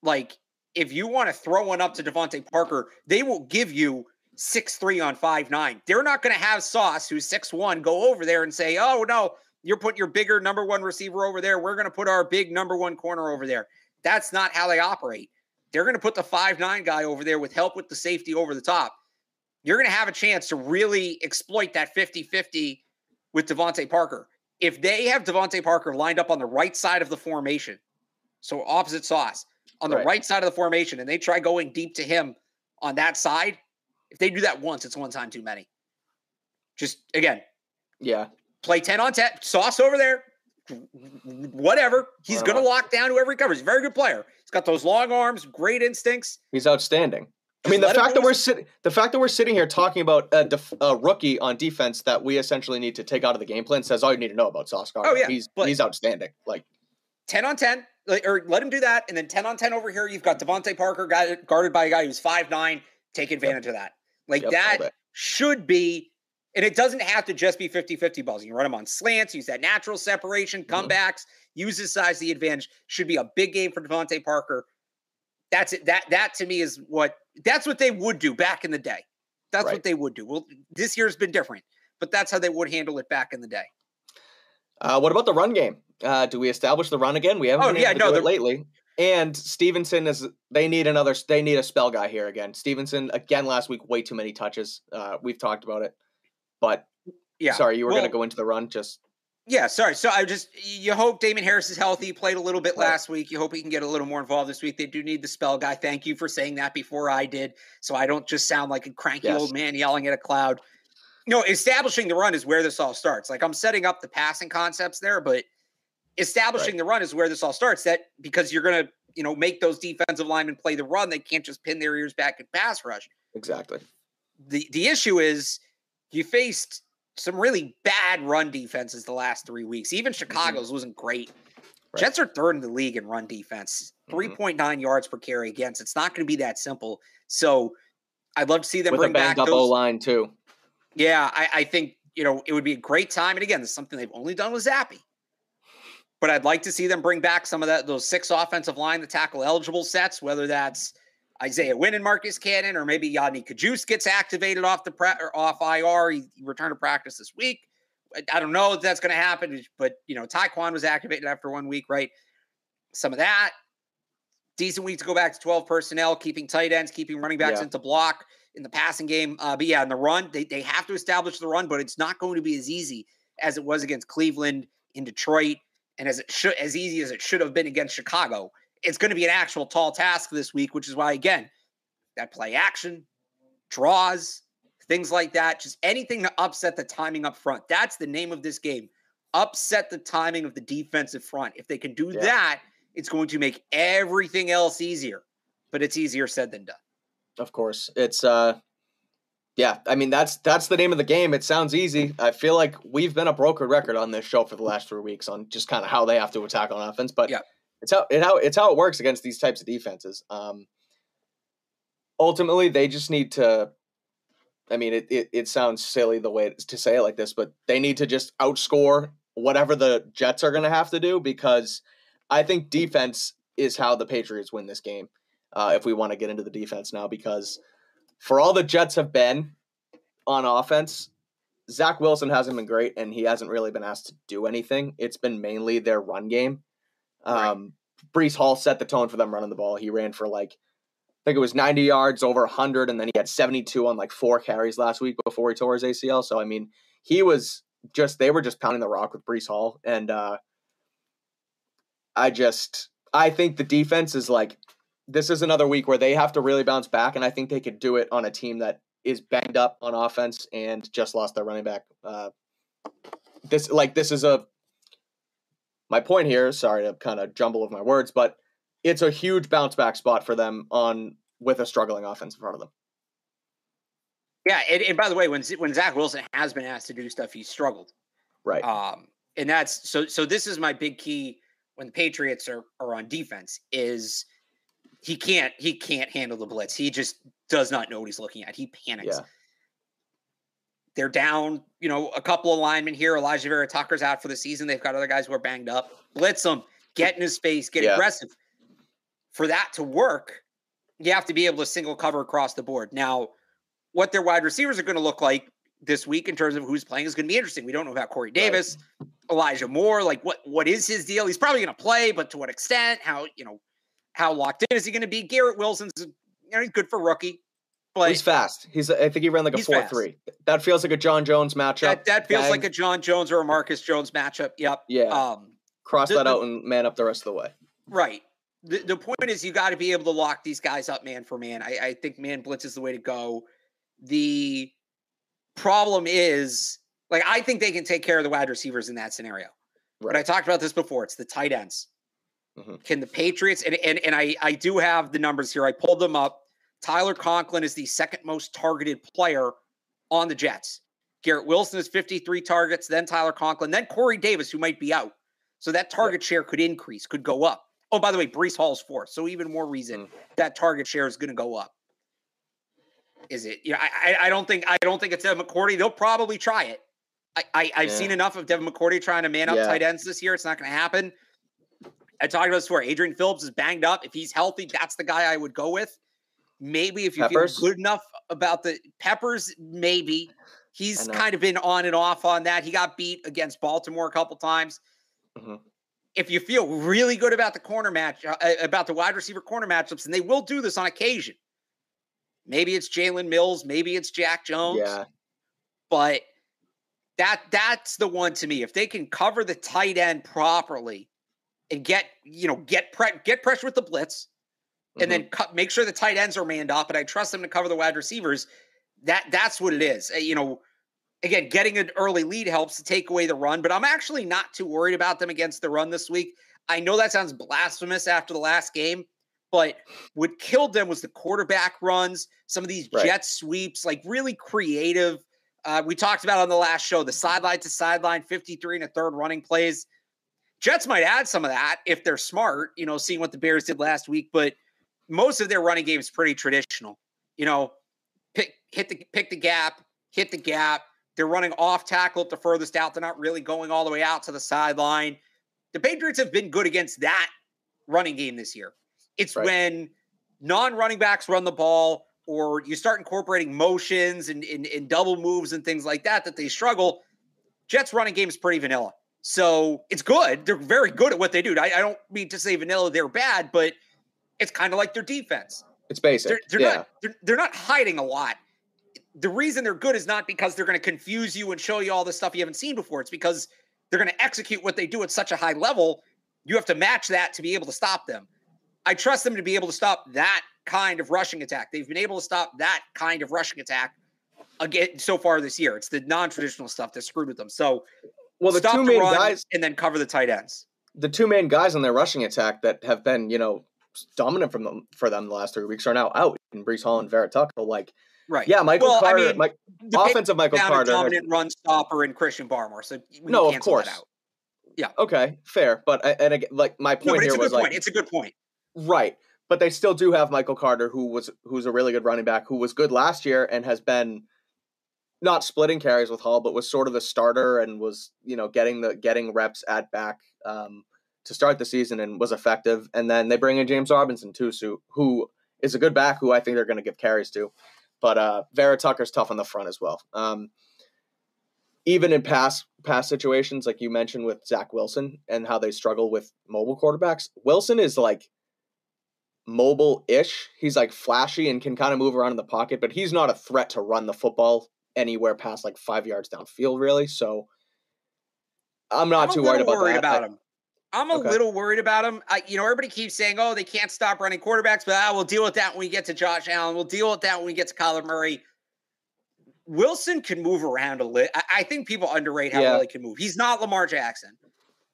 Like, if you want to throw one up to DeVante Parker, they will give you six three on five nine. They're not going to have Sauce, who's six one, go over there and say, "Oh no, you're putting your bigger number one receiver over there. We're going to put our big number one corner over there." That's not how they operate. They're going to put the five nine guy over there with help with the safety over the top. You're going to have a chance to really exploit that 50 50 with DeVante Parker. If they have DeVante Parker lined up on the right side of the formation, so opposite Sauce, on the right. right side of the formation and they try going deep to him on that side, if they do that once, it's one time too many. Just again, yeah, play 10 on 10, sauce over there, whatever. He's going to lock down whoever he covers. Very good player. Got those long arms, great instincts. He's outstanding. I mean, the fact that we're sitting, the fact that we're sitting here talking about a, def- a, rookie on defense that we essentially need to take out of the game plan says all you need to know about Sauce Gardner. Oh yeah, he's he's outstanding. Like ten on ten, or let him do that, and then ten on ten over here. You've got DeVante Parker guarded by a guy who's five nine. Take advantage yep. of that. Like yep, that should be, and it doesn't have to just be 50-50 balls. You can run them on slants, use that natural separation, mm-hmm. comebacks, use his size the advantage. Should be a big game for DeVante Parker. That's it. That that to me is what that's what they would do back in the day. That's right. what they would do. Well, this year's been different, but that's how they would handle it back in the day. Uh, what about the run game? Uh, do we establish the run again? We haven't oh, been yeah, no, lately. And Stevenson is they need another they need a spell guy here again. Stevenson again last week way too many touches. Uh, we've talked about it, but yeah. Sorry, you were well, going to go into the run. Just yeah, sorry. So I just you hope Damien Harris is healthy. He played a little bit last week. You hope he can get a little more involved this week. They do need the spell guy. Thank you for saying that before I did, so I don't just sound like a cranky yes. old man yelling at a cloud. no, establishing the run is where this all starts. Like I'm setting up the passing concepts there, but establishing right. the run is where this all starts. That because you're gonna you know make those defensive linemen play the run. They can't just pin their ears back and pass rush. Exactly. The the issue is you faced some really bad run defenses the last three weeks. Even mm-hmm. Chicago's mm-hmm. wasn't great. Right. Jets are third in the league in run defense, mm-hmm. 3.9 yards per carry against. It's not going to be that simple. So I'd love to see them With bring back those. Line too. Yeah, I, I, think you know it would be a great time. And again, this is something they've only done with Zappe. But I'd like to see them bring back some of that those six offensive line, the tackle eligible sets, whether that's Isaiah Wynn and Marcus Cannon, or maybe Yodny Cajuste gets activated off the pre- or off IR. He, he returned to practice this week. I don't know if that's going to happen, but you know, Tyquan was activated after one week, right? Some of that. Decent week to go back to 12 personnel, keeping tight ends, keeping running backs yeah. into block in the passing game. Uh, but yeah, in the run, they, they have to establish the run, but it's not going to be as easy as it was against Cleveland in Detroit, and as it should as easy as it should have been against Chicago it's going to be an actual tall task this week, which is why, again, that play action, draws, things like that, just anything to upset the timing up front. That's the name of this game. Upset the timing of the defensive front. If they can do yeah. that, it's going to make everything else easier. But it's easier said than done. Of course. It's uh yeah, I mean that's that's the name of the game. It sounds easy. I feel like we've been a broken record on this show for the last three weeks on just kind of how they have to attack on offense. But yeah. It's how it how it's how it works against these types of defenses. Um, ultimately, they just need to. I mean, it, it it sounds silly the way to say it like this, but they need to just outscore whatever the Jets are going to have to do because I think defense is how the Patriots win this game. Uh, if we want to get into the defense now, because for all the Jets have been on offense, Zach Wilson hasn't been great, and he hasn't really been asked to do anything. It's been mainly their run game. Um, right. Breece Hall set the tone for them running the ball. He ran for like, I think it was 90 yards, over 100, and then he had 72 on like four carries last week before he tore his ACL. So, I mean, he was just, they were just pounding the rock with Breece Hall. And uh, I just, I think the defense is like, this is another week where they have to really bounce back. And I think they could do it on a team that is banged up on offense and just lost their running back. Uh, this like this is a my point here, sorry to kind of jumble of my words, but it's a huge bounce back spot for them on with a struggling offense in front of them. Yeah, and, and by the way, when when Zach Wilson has been asked to do stuff, he's struggled. Right. Um, and that's so. So this is my big key when the Patriots are are on defense is he can't he can't handle the blitz. He just does not know what he's looking at. He panics. Yeah. They're down, you know, a couple of linemen here. Alijah Vera Tucker's out for the season. They've got other guys who are banged up. Blitz them, get in his face, get yeah. aggressive. For that to work, you have to be able to single cover across the board. Now, what their wide receivers are going to look like this week in terms of who's playing is going to be interesting. We don't know about Corey Davis, right. Elijah Moore. Like, what what is his deal? He's probably going to play, but to what extent? How you know how locked in is he going to be? Garrett Wilson's you know, he's good for rookie. But he's fast. He's I think he ran like a four fast. three. That feels like a John Jones matchup. That, that feels like a John Jones or a Marcus Jones matchup. Yep. Yeah. Um, Cross the, that out and man up the rest of the way. Right. The, the point is you got to be able to lock these guys up man for man. I, I think man blitz is the way to go. The problem is like I think they can take care of the wide receivers in that scenario. Right. But I talked about this before. It's the tight ends. Mm-hmm. Can the Patriots and, and and I I do have the numbers here. I pulled them up. Tyler Conklin is the second most targeted player on the Jets. Garrett Wilson is 53 targets, then Tyler Conklin, then Corey Davis, who might be out. So that target share could increase, could go up. Oh, by the way, Breece Hall's fourth. So even more reason mm. that target share is going to go up. Is it? Yeah, I, I don't think I don't think it's Devin McCourty. They'll probably try it. I, I have yeah. seen enough of Devin McCourty trying to man up yeah. tight ends this year. It's not going to happen. I talked about this before. Adrian Phillips is banged up. If he's healthy, that's the guy I would go with. Maybe if you Peppers? feel good enough about the Peppers, maybe he's kind of been on and off on that. He got beat against Baltimore a couple times. Mm-hmm. If you feel really good about the corner match, uh, about the wide receiver corner matchups, and they will do this on occasion. Maybe it's Jalen Mills, maybe it's Jack Jones. Yeah. But that that's the one to me. If they can cover the tight end properly and get, you know, get pre- get pressure with the blitz, and mm-hmm. then cut, make sure the tight ends are manned up, and I trust them to cover the wide receivers. That that's what it is. Uh, you know, again, getting an early lead helps to take away the run, but I'm actually not too worried about them against the run this week. I know that sounds blasphemous after the last game, but what killed them was the quarterback runs, some of these right. jet sweeps, like really creative. Uh, we talked about on the last show the sideline to sideline, 53 and a third running plays. Jets might add some of that if they're smart, you know, seeing what the Bears did last week, but most of their running game is pretty traditional. You know, pick hit the pick the gap, hit the gap. They're running off tackle at the furthest out. They're not really going all the way out to the sideline. The Patriots have been good against that running game this year. It's right. when non-running backs run the ball or you start incorporating motions and, and, and double moves and things like that that they struggle. Jets running game is pretty vanilla. So it's good. They're very good at what they do. I, I don't mean to say vanilla, they're bad, but it's kind of like their defense. It's basic. They're, they're yeah. not they're, they're not hiding a lot. The reason they're good is not because they're going to confuse you and show you all the stuff you haven't seen before. It's because they're going to execute what they do at such a high level. You have to match that to be able to stop them. I trust them to be able to stop that kind of rushing attack. They've been able to stop that kind of rushing attack again so far this year. It's the non-traditional stuff that screwed with them. So, well, the two main guys and then cover the tight ends. The two main guys on their rushing attack that have been, you know, dominant from them for them the last three weeks are now out. And Breece Hall and Vera Tucker, like, right? Yeah, Michael well, Carter, I mean, Mike, offensive Michael Carter, dominant run stopper, and Christian Barmore. So no, of course. Yeah. Okay, fair. But and again, like my point no, here was like, point. it's a good point. Right. But they still do have Michael Carter, who was who's a really good running back, who was good last year and has been not splitting carries with Hall, but was sort of the starter and was you know getting the getting reps at back um, to start the season and was effective. And then they bring in James Robinson too, so, who is a good back, who I think they're going to give carries to. But uh, Vera Tucker's tough on the front as well. Um, even in past past situations, like you mentioned with Zach Wilson and how they struggle with mobile quarterbacks, Wilson is like mobile-ish. He's like flashy and can kind of move around in the pocket, but he's not a threat to run the football anywhere past like five yards downfield, really. So I'm not too worried about worried that. about him. I'm a okay. little worried about him. I, you know, everybody keeps saying, "Oh, they can't stop running quarterbacks," but ah, we'll deal with that when we get to Josh Allen. We'll deal with that when we get to Kyler Murray. Wilson can move around a little. I, I think people underrate how yeah. well he can move. He's not Lamar Jackson.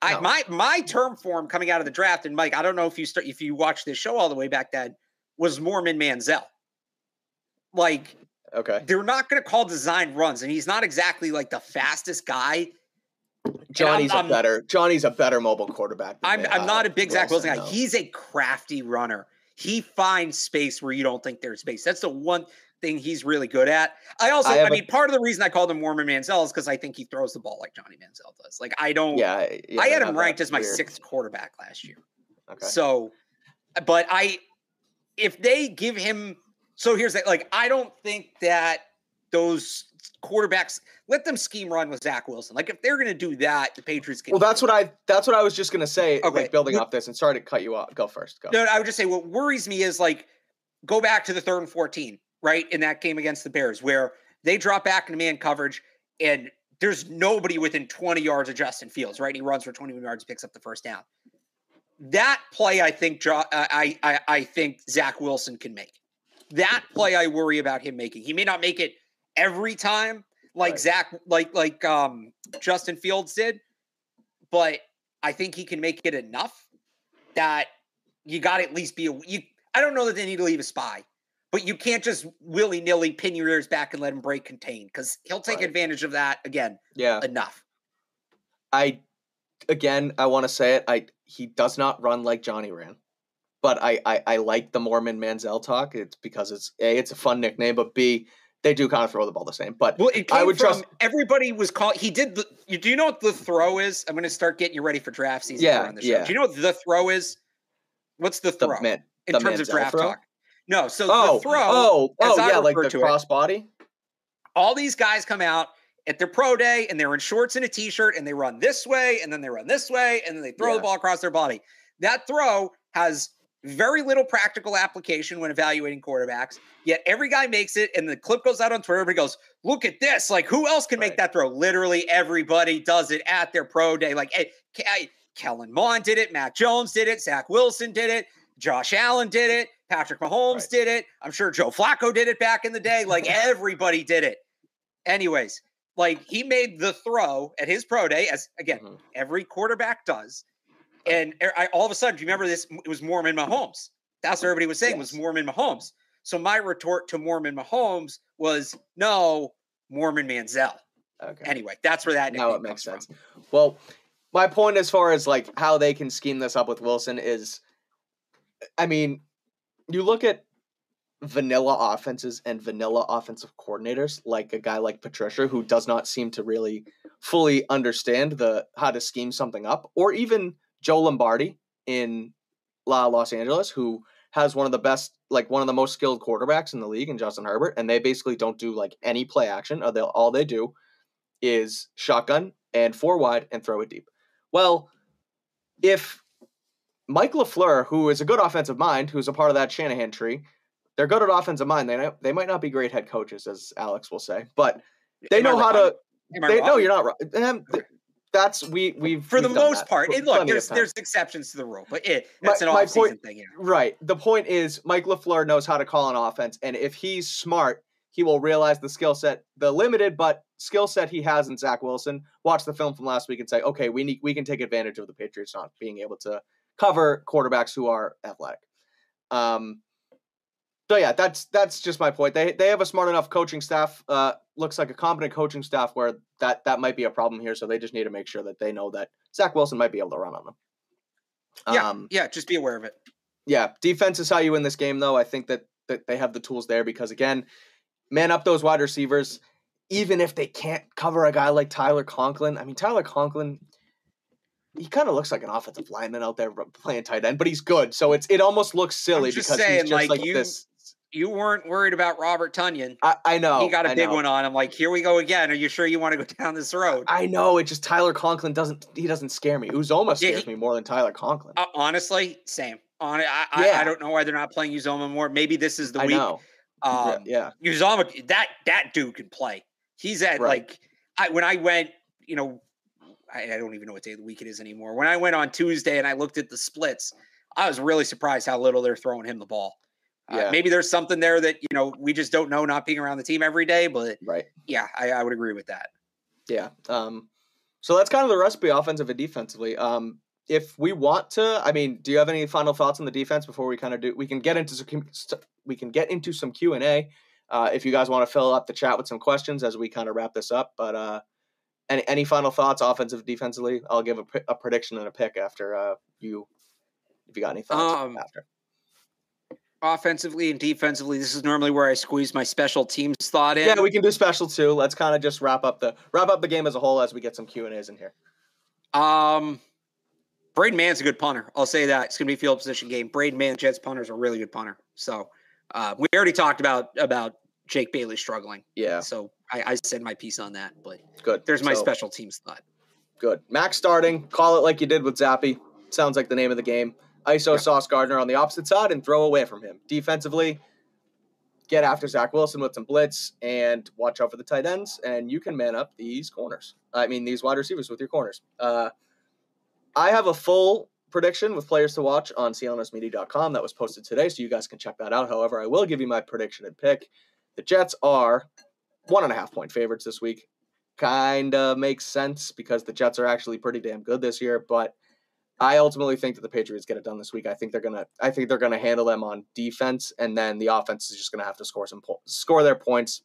I no. my my term form coming out of the draft, and Mike, I don't know if you start if you watched this show all the way back then, was Mormon Manziel. Like, okay, they're not going to call design runs, and he's not exactly like the fastest guy. Johnny's I'm, a better Johnny's a better mobile quarterback. I'm I'm not a big Zach Wilson guy. He's a crafty runner. He finds space where you don't think there's space. That's the one thing he's really good at. I also, I, I mean, a, part of the reason I called him Mormon Manziel is because I think he throws the ball like Johnny Manziel does. Like I don't. Yeah, yeah I had him ranked as my weird. sixth quarterback last year. Okay. So, but I, if they give him, so here's that. Like I don't think that those quarterbacks let them scheme run with Zach Wilson. Like if they're going to do that, the Patriots can. Well, that's what I that's what I was just going to say. Okay. Like building off this and sorry to cut you off. Go first. Go. No, I would just say what worries me is like go back to the third and fourteen right, in that game against the Bears, where they drop back into man coverage and there's nobody within 20 yards of Justin Fields, right? He runs for 21 yards, picks up the first down. That play, I think, uh, I, I, I think Zach Wilson can make. That play, I worry about him making. He may not make it every time, like right. Zach, like like um, Justin Fields did, but I think he can make it enough that you got to at least be a you. I don't know that they need to leave a spy, but you can't just willy nilly pin your ears back and let him break contain because he'll take right. advantage of that again. Yeah, enough. I again, I want to say it. I he does not run like Johnny ran, but I I, I like the Mormon Manziel talk. It's because it's a it's a fun nickname, but b they do kind of throw the ball the same. But well, I would trust everybody was called. He did. The, you do you know what the throw is? I'm going to start getting you ready for draft season. Yeah, on the show. yeah. Do you know what the throw is? What's the throw the man, in the terms of draft throw? talk? No, so oh, the throw. Oh, oh, yeah, like the cross body. All these guys come out at their pro day and they're in shorts and a t-shirt and they run this way and then they run this way and then they throw yeah. the ball across their body. That throw has very little practical application when evaluating quarterbacks. Yet every guy makes it, and the clip goes out on Twitter. Everybody goes, "Look at this! Like, who else can right. make that throw?" Literally, everybody does it at their pro day. Like, hey, Kellen Mond did it, Mac Jones did it, Zach Wilson did it, Josh Allen did it, Patrick Mahomes right. did it. I'm sure Joe Flacco did it back in the day. Like, *laughs* everybody did it. Anyways, like he made the throw at his pro day, as again mm-hmm. every quarterback does. And er, I, all of a sudden, do you remember this? It was Mormon Mahomes. That's what everybody was saying yes. was Mormon Mahomes. So my retort to Mormon Mahomes was no Mormon Manziel. Okay. Anyway, that's where that now it makes sense. From. Well, my point as far as like how they can scheme this up with Wilson is, I mean, you look at vanilla offenses and vanilla offensive coordinators like a guy like Patricia who does not seem to really fully understand the how to scheme something up or even Joe Lombardi in La Los Angeles who has one of the best like one of the most skilled quarterbacks in the league in Justin Herbert and they basically don't do like any play action or they all they do is shotgun and four wide and throw it deep. Well, if Mike LaFleur, who is a good offensive mind, who's a part of that Shanahan tree, they're good at offensive mind. They they might not be great head coaches, as Alex will say, but they Am know how to. They, no, you're not right. That's we we for the most that. part. look, there's there's exceptions to the rule, but it that's my, an off season thing. Yeah. Right. The point is, Mike LaFleur knows how to call an offense, and if he's smart, he will realize the skill set, the limited but skill set he has in Zach Wilson. Watch the film from last week and say, okay, we need we can take advantage of the Patriots not being able to cover quarterbacks who are athletic. Um, so yeah, that's that's just my point. They they have a smart enough coaching staff. Uh, looks like a competent coaching staff where that that might be a problem here. So they just need to make sure that they know that Zach Wilson might be able to run on them. Yeah, um, yeah, just be aware of it. Yeah, defense is how you win this game, though. I think that that they have the tools there because again, man up those wide receivers. Even if they can't cover a guy like Tyler Conklin, I mean Tyler Conklin, he kind of looks like an offensive lineman out there playing tight end, but he's good. So it's it almost looks silly because saying, he's just like, like you, this you weren't worried about Robert Tonyan. I, I know he got a big one on him. Like, here we go again. Are you sure you want to go *laughs* down this road? I know. It just Tyler Conklin doesn't. He doesn't scare me. Uzomah scares yeah, he, me more than Tyler Conklin. Uh, honestly, same. On I, yeah. I, I, don't know why they're not playing Uzomah more. Maybe this is the I week. Know. Um, yeah, Uzomah, that that dude can play. He's at right. like I when I went, you know, I, I don't even know what day of the week it is anymore. When I went on Tuesday and I looked at the splits, I was really surprised how little they're throwing him the ball. Uh, yeah. Uh, maybe there's something there that you know we just don't know, not being around the team every day. But right, yeah, I, I would agree with that. Yeah. Um. So that's kind of the recipe, offensive and defensively. Um. If we want to, I mean, do you have any final thoughts on the defense before we kind of do? We can get into some, we can get into some Q and A. Uh, if you guys want to fill up the chat with some questions as we kind of wrap this up, but uh, any any final thoughts, offensive, defensively? I'll give a, a prediction and a pick after uh, you, if you got any thoughts um, after offensively and defensively, this is normally where I squeeze my special teams thought in. Yeah, we can do special too. Let's kind of just wrap up the wrap up the game as a whole as we get some Q and A's in here. Um, Braden Mann's a good punter. I'll say that it's gonna be a field position game. Braden Mann, Jets punter, is a really good punter. So uh, we already talked about about Jake Bailey struggling. Yeah. So I, I said my piece on that, but good. There's my so, special teams thought. Good. Mac's starting. Call it like you did with Zappe. Sounds like the name of the game. ISO yeah. Sauce Gardner on the opposite side and throw away from him. Defensively, get after Zach Wilson with some blitz and watch out for the tight ends, and you can man up these corners. I mean, these wide receivers with your corners. Uh, I have a full prediction with players to watch on clnsmedia.com that was posted today, so you guys can check that out. However, I will give you my prediction and pick. The Jets are one and a half point favorites this week. Kind of makes sense because the Jets are actually pretty damn good this year, but I ultimately think that the Patriots get it done this week. I think they're gonna. I think they're gonna handle them on defense, and then the offense is just gonna have to score some po- score their points,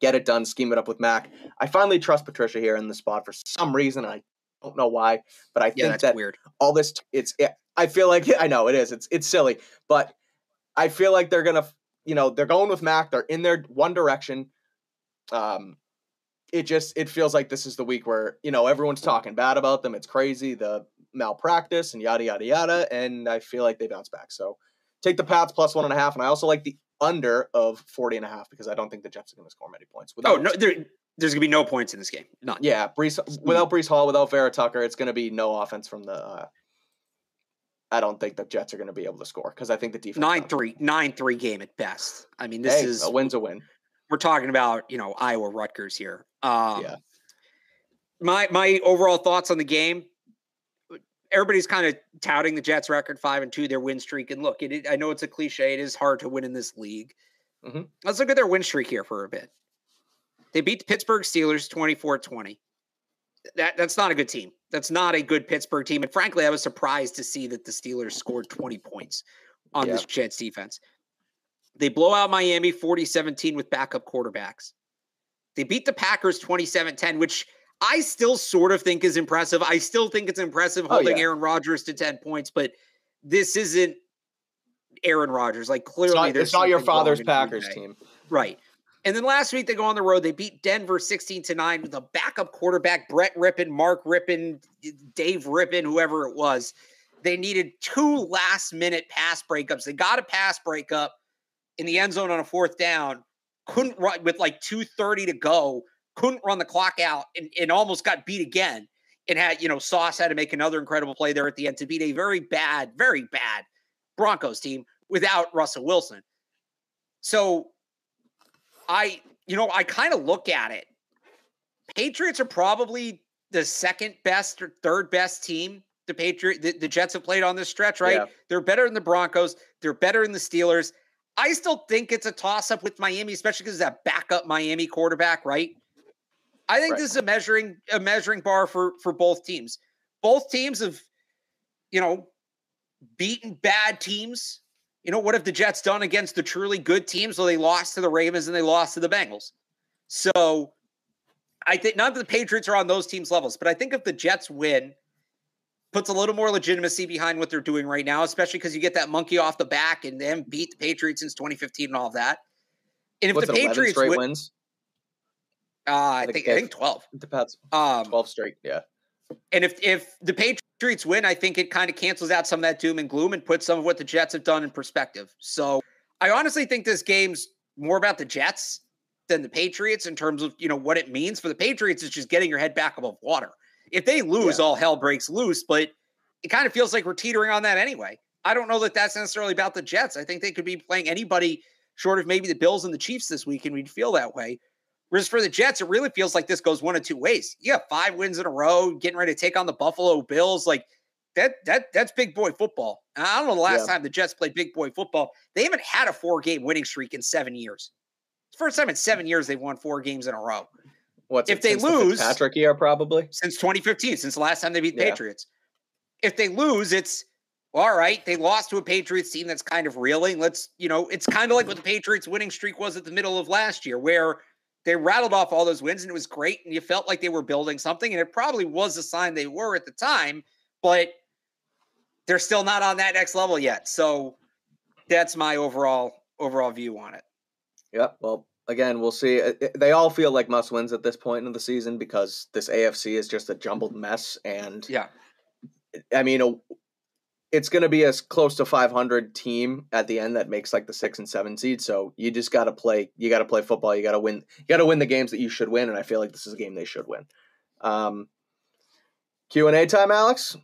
get it done, scheme it up with Mac. I finally trust Patricia here in the spot for some reason. I don't know why, but I yeah, think that weird. all this it's. I feel like *laughs* I know it is. It's it's silly, but I feel like they're gonna. You know, they're going with Mac. They're in their one direction. Um, it just it feels like this is the week where you know everyone's talking bad about them. It's crazy the malpractice and yada yada yada, and I feel like they bounce back. So take the Pats plus one and a half, and I also like the under of 40 and a half because I don't think the Jets are going to score many points. Without, oh no, there, there's going to be no points in this game. None. Yeah, Breece, without Breece Hall, without Vera Tucker, it's going to be no offense from the. Uh, I don't think the Jets are going to be able to score because I think the defense nine three nine three game at best. I mean, this hey, is a win's a win. We're talking about you know Iowa Rutgers here. Um, yeah. My my overall thoughts on the game. Everybody's kind of touting the Jets record five and two, their win streak. And look, it, I know it's a cliche. It is hard to win in this league. Mm-hmm. Let's look at their win streak here for a bit. They beat the Pittsburgh Steelers 24-20. That that's not a good team. That's not a good Pittsburgh team. And frankly, I was surprised to see that the Steelers scored 20 points on yeah. this Jets defense. They blow out Miami 40-17 with backup quarterbacks. They beat the Packers 27 10, which I still sort of think is impressive. I still think it's impressive oh, holding oh, yeah. Aaron Rodgers to 10 points, but this isn't Aaron Rodgers. Like clearly, it's not, it's not your father's Packers team, right? And then last week they go on the road. They beat Denver 16 to 9 with a backup quarterback, Brett Rypien, Mark Rypien, Dave Rypien, whoever it was. They needed two last minute pass breakups. They got a pass breakup in the end zone on a fourth down couldn't run with like 230 to go, couldn't run the clock out and, and almost got beat again. And had, you know, Sauce had to make another incredible play there at the end to beat a very bad, very bad Broncos team without Russell Wilson. So I, you know, I kind of look at it. Patriots are probably the second best or third best team the Patriot the, the Jets have played on this stretch, right? Yeah. They're better than the Broncos, they're better than the Steelers. I still think it's a toss up with Miami, especially because that backup Miami quarterback, right? I think right. this is a measuring a measuring bar for for both teams. Both teams have, you know, beaten bad teams. You know, what have the Jets done against the truly good teams? Well, they lost to the Ravens and they lost to the Bengals. So I think not that the Patriots are on those teams' levels, but I think if the Jets win, puts a little more legitimacy behind what they're doing right now, especially because you get that monkey off the back and them beat the Patriots since 2015 and all of that. And if What's the Patriots straight win, wins, uh, I, think I think 12. Depends. Um, 12 straight, yeah. And if if the Patriots win, I think it kind of cancels out some of that doom and gloom and puts some of what the Jets have done in perspective. So I honestly think this game's more about the Jets than the Patriots in terms of you know what it means for the Patriots. Is just getting your head back above water. If they lose, yeah. all hell breaks loose. But it kind of feels like we're teetering on that anyway. I don't know that that's necessarily about the Jets. I think they could be playing anybody short of maybe the Bills and the Chiefs this week, and we'd feel that way. Whereas for the Jets, it really feels like this goes one of two ways. You have five wins in a row, getting ready to take on the Buffalo Bills. Like that, that that's big boy football. I don't know the last yeah. time the Jets played big boy football. They haven't had a four game winning streak in seven years. It's the first time in seven years they've won four games in a row. What's if they lose the Patrick year probably since 2015, since the last time they beat yeah. Patriots. If they lose, it's well, all right. They lost to a Patriots team that's kind of reeling. Let's, you know, it's kind of like what the Patriots winning streak was at the middle of last year, where they rattled off all those wins and it was great, and you felt like they were building something, and it probably was a sign they were at the time, but they're still not on that next level yet. So that's my overall overall view on it. Yeah, well, again, we'll see. Uh, uh, they all feel like must wins at this point in the season because this AFC is just a jumbled mess. And yeah, I mean, it's going to be a close to 500 team at the end that makes like the six and seven seed. So you just got to play. You got to play football. You got to win. You got to win the games that you should win. And I feel like this is a game they should win. Um, Q and A time, Alex.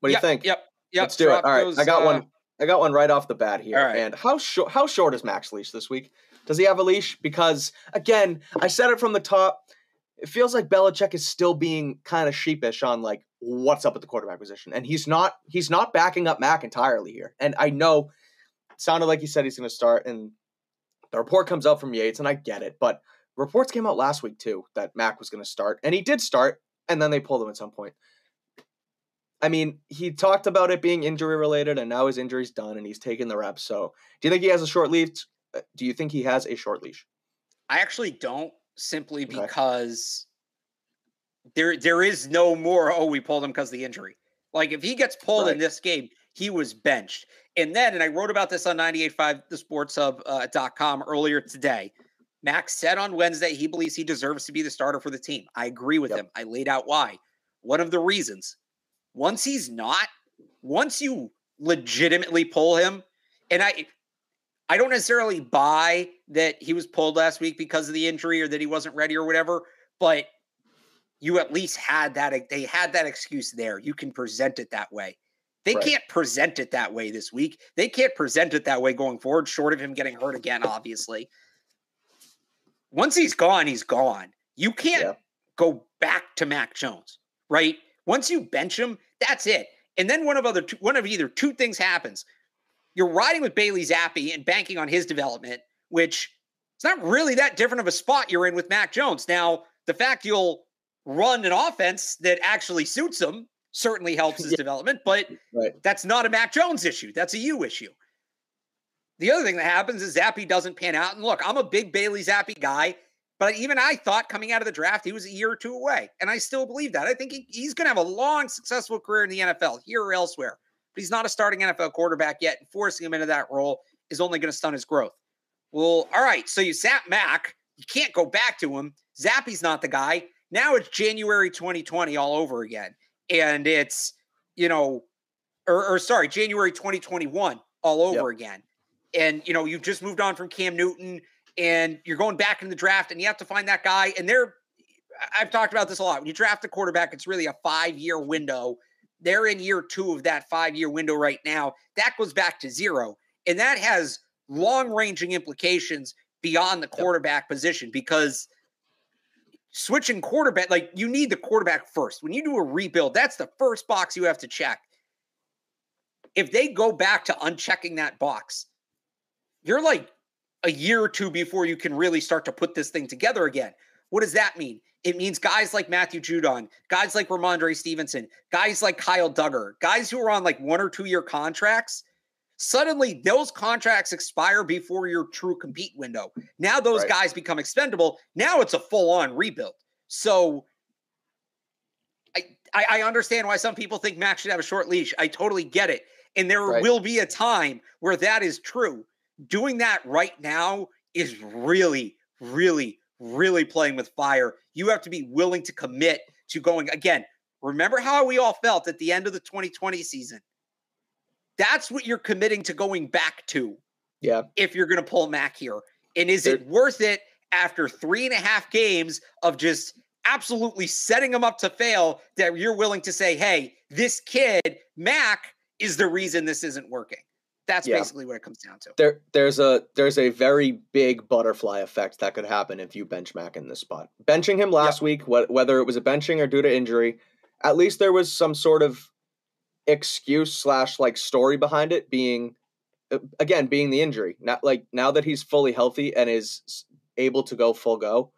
What do yep, you think? Yep. Yep. Let's do it. All right. Those, I got uh, one. I got one right off the bat here. And how short? How short is Mac's Leash this week? Does he have a leash? Because again, I said it from the top. It feels like Belichick is still being kind of sheepish on like what's up with the quarterback position, and he's not. He's not backing up Mac entirely here. And I know it sounded like he said he's going to start, and the report comes out from Yates, and I get it, but reports came out last week too that Mac was going to start, and he did start, and then they pulled him at some point. I mean, he talked about it being injury related, and now his injury's done, and he's taking the reps. So, do you think he has a short leash? Uh, do you think he has a short leash? I actually don't, simply okay. because there there is no more. Oh, we pulled him because of the injury. Like if he gets pulled right. in this game, he was benched. And then, and I wrote about this on 98.5 the sports hub.com uh, earlier today. Max said on Wednesday he believes he deserves to be the starter for the team. I agree with yep. him. I laid out why. One of the reasons, once he's not, once you legitimately pull him, and I I don't necessarily buy that he was pulled last week because of the injury or that he wasn't ready or whatever, but you at least had that they had that excuse there. You can present it that way. They right. can't present it that way this week. They can't present it that way going forward, short of him getting hurt again, obviously once he's gone, he's gone. You can't yeah. go back to Mac Jones, right? Once you bench him, that's it. And then one of other two, one of either two things happens. You're riding with Bailey Zappe and banking on his development, which it's not really that different of a spot you're in with Mac Jones. Now, the fact you'll run an offense that actually suits him certainly helps his *laughs* yeah. development, but right. that's not a Mac Jones issue. That's a you issue. The other thing that happens is Zappe doesn't pan out. And look, I'm a big Bailey Zappe guy, but even I thought coming out of the draft he was a year or two away. And I still believe that. I think he, he's going to have a long, successful career in the NFL, here or elsewhere. But he's not a starting NFL quarterback yet. And forcing him into that role is only going to stunt his growth. Well, all right. So you sat Mac. You can't go back to him. Zappe's not the guy. Now it's January 2020 all over again. And it's, you know, or, or sorry, January 2021 all over yep. again and you know you've just moved on from Cam Newton and you're going back in the draft and you have to find that guy and they're I've talked about this a lot. When you draft a quarterback, it's really a 5-year window. They're in year 2 of that 5-year window right now. That goes back to zero and that has long-ranging implications beyond the quarterback position because switching quarterback like you need the quarterback first. When you do a rebuild, that's the first box you have to check. If they go back to unchecking that box, you're like a year or two before you can really start to put this thing together again. What does that mean? It means guys like Matthew Judon, guys like Rhamondre Stevenson, guys like Kyle Dugger, guys who are on like one or two year contracts. Suddenly, those contracts expire before your true compete window. Now, those right. guys become expendable. Now it's a full on rebuild. So, I, I, I understand why some people think Max should have a short leash. I totally get it. And there right. will be a time where that is true doing that right now is really, really, really playing with fire. You have to be willing to commit to going again. Remember how we all felt at the end of the 2020 season? That's what you're committing to going back to. Yeah. If you're going to pull Mac here. And is it worth it after three and a half games of just absolutely setting them up to fail that you're willing to say, hey, this kid, Mac, is the reason this isn't working? That's yeah. basically what it comes down to. There, there's a there's a very big butterfly effect that could happen if you bench Mac in this spot. Benching him last week, wh- whether it was a benching or due to injury, at least there was some sort of excuse slash like story behind it being uh, again being the injury. Not like now that he's fully healthy and is able to go full go,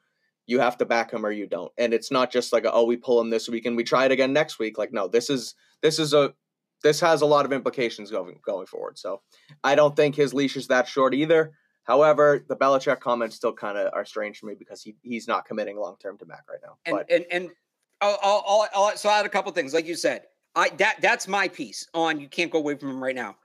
you have to back him or you don't. And it's not just like oh we pull him this week and we try it again next week. Like no, this is this is a this has a lot of implications going going forward. So I don't think his leash is that short either. However, the Belichick comments still kind of are strange for me because he he's not committing long term to Mac right now. And but, and and I'll, I'll, I'll, so I had a couple things, like you said. I that that's my piece on you can't go away from him right now.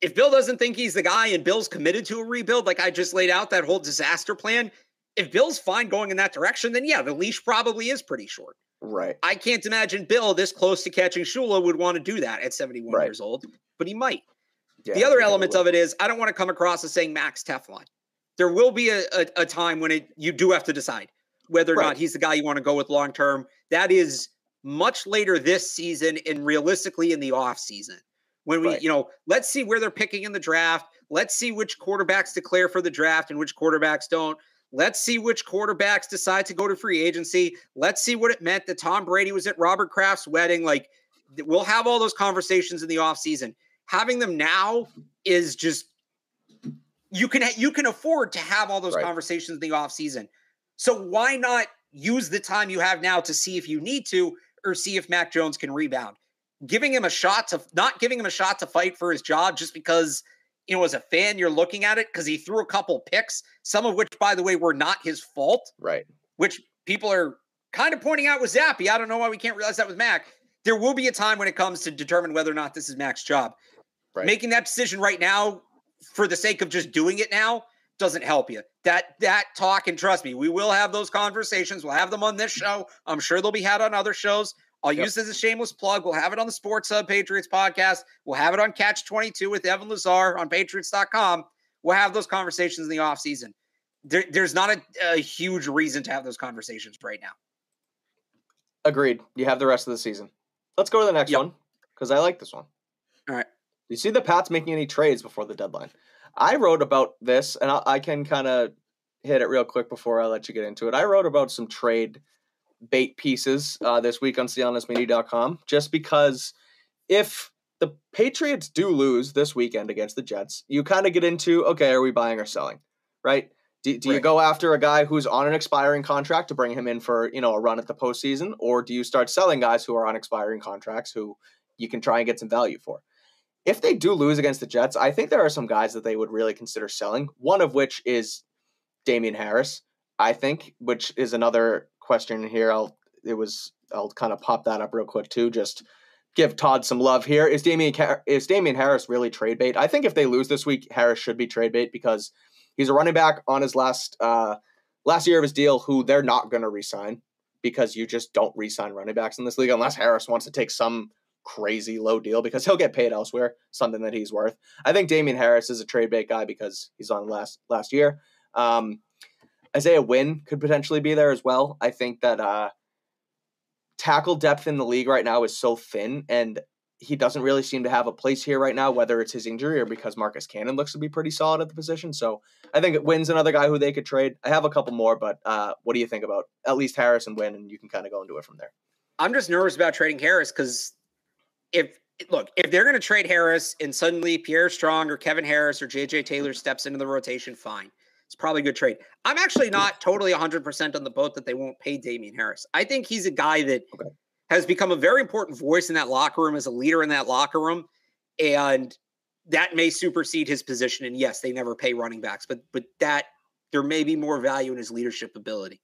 If Bill doesn't think he's the guy and Bill's committed to a rebuild, like I just laid out that whole disaster plan, if Bill's fine going in that direction, then yeah, the leash probably is pretty short. Right. I can't imagine Bill this close to catching Shula would want to do that at 71 right. years old, but he might. Yeah, the other element of it is I don't want to come across as saying Mac's Teflon. There will be a, a, a time when it you do have to decide whether or right. not he's the guy you want to go with long term. That is much later this season and realistically in the off season. When we, right. you know, let's see where they're picking in the draft. Let's see which quarterbacks declare for the draft and which quarterbacks don't. Let's see which quarterbacks decide to go to free agency. Let's see what it meant that Tom Brady was at Robert Kraft's wedding. Like, we'll have all those conversations in the offseason. Having them now is just you can you can afford to have all those right. conversations in the offseason. So why not use the time you have now to see if you need to or see if Mac Jones can rebound? giving him a shot to not giving him a shot to fight for his job just because you know as a fan you're looking at it because he threw a couple picks, some of which by the way were not his fault. Right. Which people are kind of pointing out with Zappe. I don't know why we can't realize that with Mac. There will be a time when it comes to determine whether or not this is Mac's job. Right. Making that decision right now for the sake of just doing it now doesn't help you. That that talk and trust me, we will have those conversations. We'll have them on this mm-hmm. show. I'm sure they'll be had on other shows. I'll yep. use this as a shameless plug. We'll have it on the Sports Hub Patriots podcast. We'll have it on Catch 22 with Evan Lazar on patriots.com. We'll have those conversations in the offseason. There, there's not a, a huge reason to have those conversations right now. Agreed. You have the rest of the season. Let's go to the next yep. one because I like this one. All right. You see the Pats making any trades before the deadline? I wrote about this, and I, I can kind of hit it real quick before I let you get into it. I wrote about some trade bait pieces uh, this week on clnsmedia.com just because if the Patriots do lose this weekend against the Jets, you kind of get into okay, are we buying or selling, right? Do, do right. you go after a guy who's on an expiring contract to bring him in for you know a run at the postseason, or do you start selling guys who are on expiring contracts who you can try and get some value for? If they do lose against the Jets, I think there are some guys that they would really consider selling. One of which is Damien Harris, I think, which is another question here. I'll it was I'll kind of pop that up real quick too. Just give Todd some love here. Is Damien is Damien Harris really trade bait? I think if they lose this week, Harris should be trade bait because he's a running back on his last uh, last year of his deal, who they're not going to resign because you just don't resign running backs in this league unless Harris wants to take some crazy low deal because *laughs* he'll get paid elsewhere, something that he's worth. I think Damien Harris is a trade bait guy because he's on last last year. Um, Isaiah Wynn could potentially be there as well. I think that uh, tackle depth in the league right now is so thin, and he doesn't really seem to have a place here right now, whether it's his injury or because Marcus Cannon looks to be pretty solid at the position. So I think Wynn's another guy who they could trade. I have a couple more, but uh, what do you think about at least Harris and Wynn? And you can kind of go into it from there. I'm just nervous about trading Harris because if look, if they're going to trade Harris and suddenly Pierre Strong or Kevin Harris or JJ Taylor steps into the rotation, fine. It's probably a good trade. I'm actually not totally 100% on the boat that they won't pay Damien Harris. I think he's a guy that okay. has become a very important voice in that locker room as a leader in that locker room. And that may supersede his position. And yes, they never pay running backs, but but that there may be more value in his leadership ability.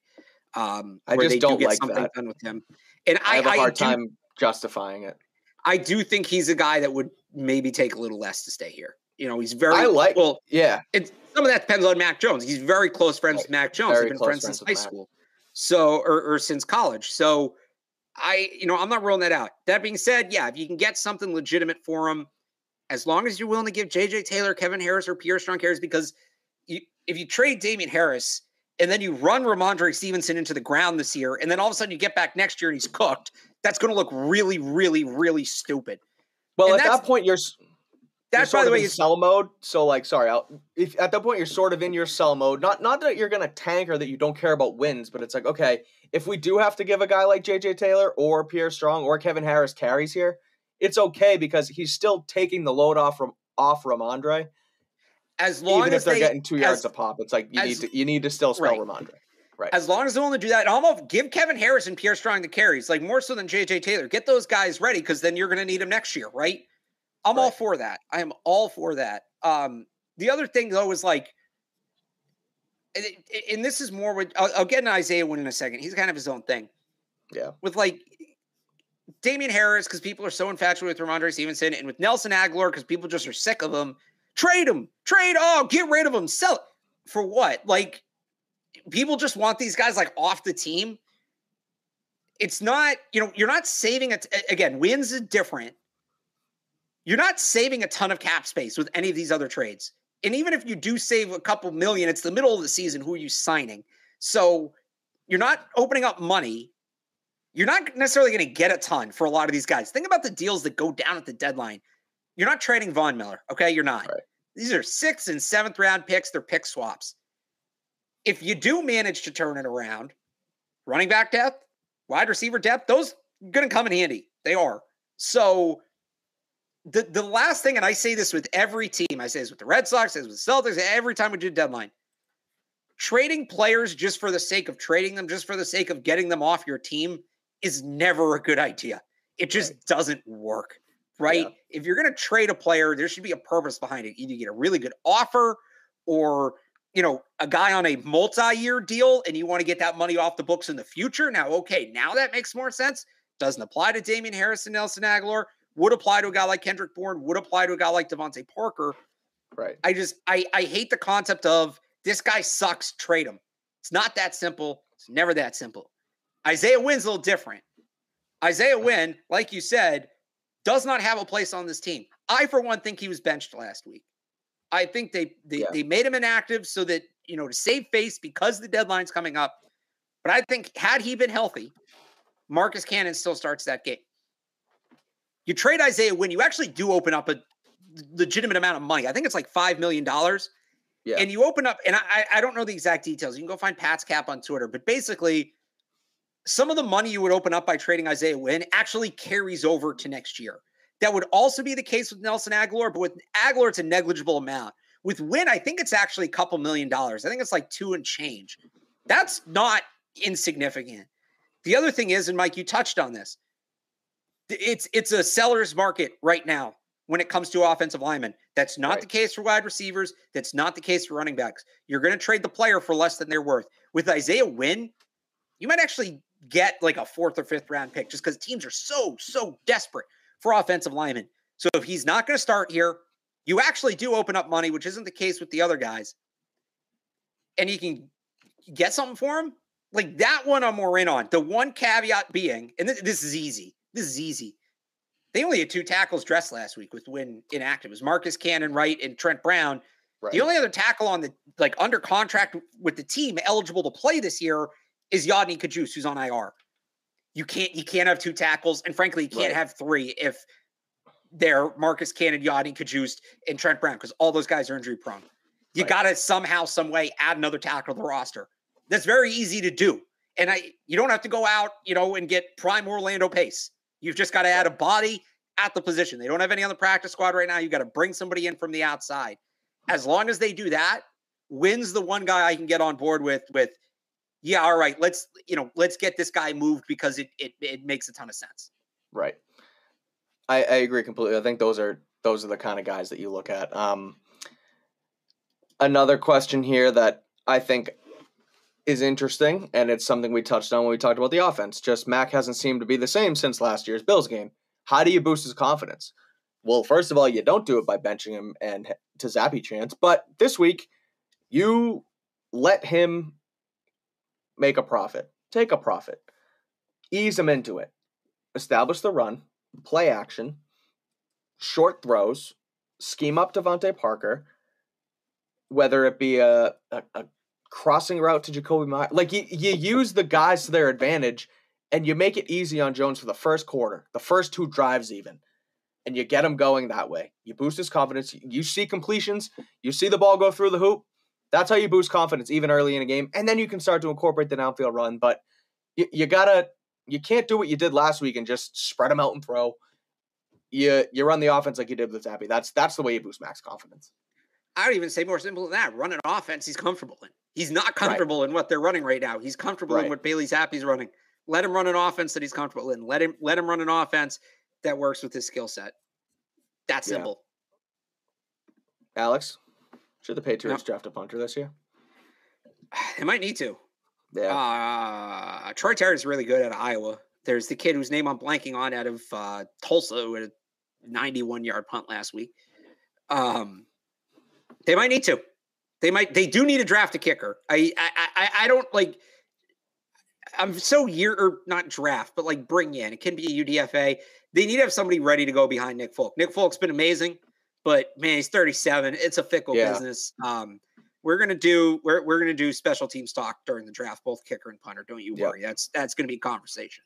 Um, I just don't do like that. done with him. And I, I have a hard do, time justifying it. I do think he's a guy that would maybe take a little less to stay here. You know, he's very I like well, yeah. It's some of that depends on Mac Jones. He's very close friends with Mac Jones. They've been friends, friends since high Mac. school. So or, or since college. So I, you know, I'm not rolling that out. That being said, yeah, if you can get something legitimate for him, as long as you're willing to give JJ Taylor, Kevin Harris, or Pierre Strong Harris, because you, if you trade Damien Harris and then you run Rhamondre Stevenson into the ground this year, and then all of a sudden you get back next year and he's cooked, that's going to look really, really, really stupid. Well, and at that point, you're that's by the way, sell mode. So, like, sorry, I'll, if at that point you're sort of in your sell mode. Not not that you're going to tank or that you don't care about wins, but it's like, okay, if we do have to give a guy like JJ Taylor or Pierre Strong or Kevin Harris carries here, it's okay because he's still taking the load off from off Rhamondre. As long even as if they're they, getting two yards a pop, it's like you as, need to you need to still spell right. Rhamondre. Right. As long as they're willing to do that, almost give Kevin Harris and Pierre Strong the carries, like more so than JJ Taylor. Get those guys ready because then you're going to need them next year, right? I'm right. all for that. I am all for that. Um, the other thing though is like, and this is more with I'll, I'll get an Isaiah Wynn in a second. He's kind of his own thing. Yeah. With like Damien Harris because people are so infatuated with Rhamondre Stevenson, and with Nelson Agholor because people just are sick of him. Trade him. Trade. Oh, get rid of him. Sell it. For what? Like people just want these guys like off the team. It's not, you know, you're not saving it. Again, wins is different. You're not saving a ton of cap space with any of these other trades. And even if you do save a couple million, it's the middle of the season. Who are you signing? So you're not opening up money. You're not necessarily going to get a ton for a lot of these guys. Think about the deals that go down at the deadline. You're not trading Von Miller. Okay. You're not. Right. These are sixth and seventh round picks. They're pick swaps if you do manage to turn it around, running back depth, wide receiver depth, those going to come in handy. They are. So the the last thing, and I say this with every team, I say this with the Red Sox, I say this with the Celtics, every time we do a deadline. Trading players just for the sake of trading them, just for the sake of getting them off your team, is never a good idea. It just right. doesn't work, right? Yeah. If you're going to trade a player, there should be a purpose behind it. Either you get a really good offer or you know, a guy on a multi-year deal and you want to get that money off the books in the future. Now, okay, now that makes more sense. Doesn't apply to Damien Harrison, Nelson Agholor. Would apply to a guy like Kendrick Bourne. Would apply to a guy like DeVante Parker. Right. I just I I hate the concept of this guy sucks. Trade him. It's not that simple. It's never that simple. Isaiah Wynn's a little different. Isaiah Wynn, like you said, does not have a place on this team. I, for one, think he was benched last week. I think they they, yeah. they made him inactive so that you know to save face because the deadline's coming up. But I think had he been healthy, Marcus Cannon still starts that game. You trade Isaiah when you actually do open up a legitimate amount of money. I think it's like five million dollars. Yeah. And you open up, and I, I don't know the exact details. You can go find Pat's cap on Twitter, but basically, some of the money you would open up by trading Isaiah Wynn actually carries over to next year. That would also be the case with Nelson Agholor, but with Agholor, it's a negligible amount. With Wynn, I think it's actually a couple million dollars. I think it's like two and change. That's not insignificant. The other thing is, and Mike, you touched on this. It's it's a seller's market right now when it comes to offensive linemen. That's not right. the case for wide receivers. That's not the case for running backs. You're going to trade the player for less than they're worth. With Isaiah Wynn, you might actually get like a fourth or fifth round pick just because teams are so, so desperate for offensive linemen. So if he's not going to start here, you actually do open up money, which isn't the case with the other guys. And you can get something for him. Like that one, I'm more in on. The one caveat being, and th- this is easy. This is easy. They only had two tackles dressed last week with Wynn inactive. It was Marcus Cannon, right, and Trent Brown. Right. The only other tackle on the like under contract with the team eligible to play this year is Yodny Cajuste, who's on IR you can't you can't have two tackles, and frankly, you can't right. have three if they're Marcus Cannon, Yodny Cajuste, and Trent Brown because all those guys are injury prone. You right. got to somehow, some way, add another tackle to the roster. That's very easy to do, and I you don't have to go out, you know, and get prime Orlando Pace. You've just got to add a body at the position. They don't have any on the practice squad right now. You got to bring somebody in from the outside. As long as they do that, Wynn's the one guy I can get on board with with yeah, all right, let's you know, let's get this guy moved because it it, it makes a ton of sense. Right. I, I agree completely. I think those are those are the kind of guys that you look at. Um, another question here that I think is interesting, and it's something we touched on when we talked about the offense. Just Mac hasn't seemed to be the same since last year's Bills game. How do you boost his confidence? Well, first of all, you don't do it by benching him and to Zappe chance, but this week you let him make a profit. Take a profit. Ease them into it. Establish the run, play action, short throws, scheme up DeVante Parker, whether it be a, a, a crossing route to Jakobi Meyer. Like you, you use the guys to their advantage and you make it easy on Jones for the first quarter, the first two drives even. And you get him going that way. You boost his confidence. You see completions. You see the ball go through the hoop. That's how you boost confidence even early in a game, and then you can start to incorporate the downfield run. But you, you gotta, you can't do what you did last week and just spread them out and throw. You you run the offense like you did with Zappe. That's that's the way you boost Mac's confidence. I would even say more simple than that. Run an offense he's comfortable in. He's not comfortable right. in what they're running right now. He's comfortable right. in what Bailey Zappe's running. Let him run an offense that he's comfortable in. Let him let him run an offense that works with his skill set. That simple. Yeah. Alex, should the Patriots no. draft a punter this year? They might need to. Yeah. Uh, Tory Taylor is really good at Iowa. There's the kid whose name I'm blanking on out of uh, Tulsa who had a 91 yard punt last week. Um, they might need to. They might. They do need to draft a kicker. I. I. I, I don't like. I'm so year or not draft, but like bring in. It can be a UDFA. They need to have somebody ready to go behind Nick Folk. Nick Folk's been amazing. But man, he's 37. It's a fickle yeah. business. Um, we're gonna do we're we're gonna do special teams talk during the draft, both kicker and punter. Don't you worry. Yep. That's that's gonna be a conversation.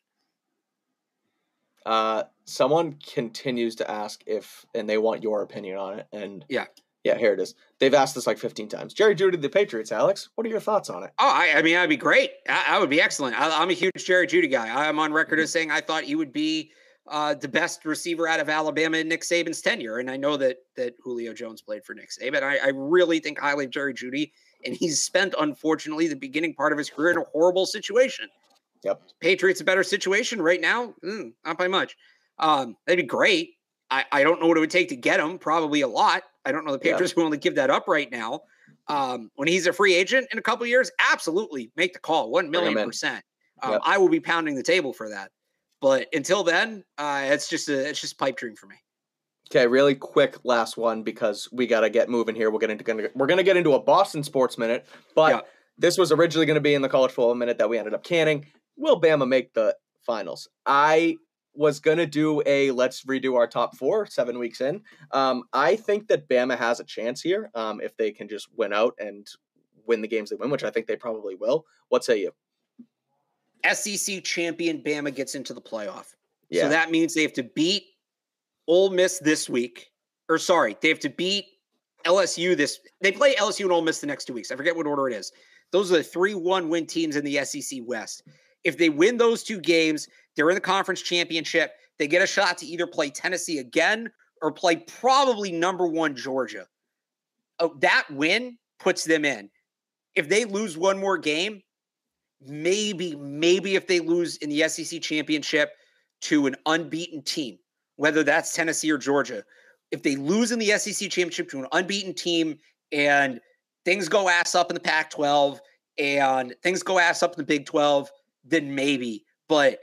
Uh, someone continues to ask if, and they want your opinion on it. And yeah, yeah, here it is. They've asked this like 15 times. Jerry Jeudy, the Patriots, Alex. What are your thoughts on it? Oh, I, I mean, that'd be great. I, I would be excellent. I, am a huge Jerry Jeudy guy. I'm on record as mm-hmm. saying I thought he would be uh, the best receiver out of Alabama in Nick Saban's tenure. And I know that that Julio Jones played for Nick Saban. I, I really think highly of Jerry Jeudy, and he's spent, unfortunately, the beginning part of his career in a horrible situation. Yep. Patriots a better situation right now, mm, not by much. Um, that'd be great. I, I don't know what it would take to get him. Probably a lot. I don't know the Patriots yeah. willing to give that up right now. Um, when he's a free agent in a couple years, absolutely make the call. One million percent. Um, yep. I will be pounding the table for that. But until then, uh, it's just a it's just pipe dream for me. Okay, really quick last one because we got to get moving here. We're into we're going to get into a Boston sports minute, but yeah. this was originally going to be in the college football minute that we ended up canning. Will Bama make the finals? I was going to do a let's redo our top four seven weeks in. Um, I think that Bama has a chance here um, if they can just win out and win the games they win, which I think they probably will. What say you? SEC champion Bama gets into the playoff. Yeah. So that means they have to beat Ole Miss this week. Or sorry, they have to beat LSU this. They play LSU and Ole Miss the next two weeks. I forget what order it is. Those are the three one win teams in the SEC West. If they win those two games, they're in the conference championship. They get a shot to either play Tennessee again or play probably number one Georgia. Oh, that win puts them in. If they lose one more game, maybe, maybe if they lose in the SEC championship to an unbeaten team, whether that's Tennessee or Georgia, if they lose in the SEC championship to an unbeaten team and things go ass up in the Pac 12 and things go ass up in the Big 12, then maybe. But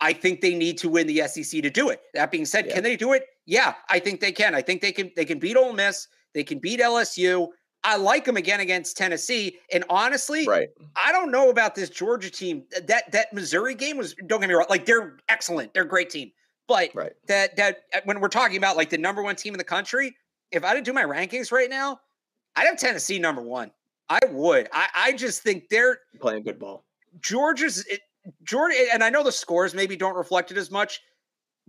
I think they need to win the SEC to do it. That being said, yeah. can they do it? Yeah, I think they can. I think they can. They can beat Ole Miss. They can beat LSU. I like them again against Tennessee. And honestly, right. I don't know about this Georgia team. That that Missouri game was don't get me wrong, like they're excellent. They're a great team. But right. that that uh, when we're talking about like the number one team in the country, if I didn't do my rankings right now, I'd have Tennessee number one. I would. I, I just think they're playing good ball. Georgia's it, Georgia, and I know the scores maybe don't reflect it as much.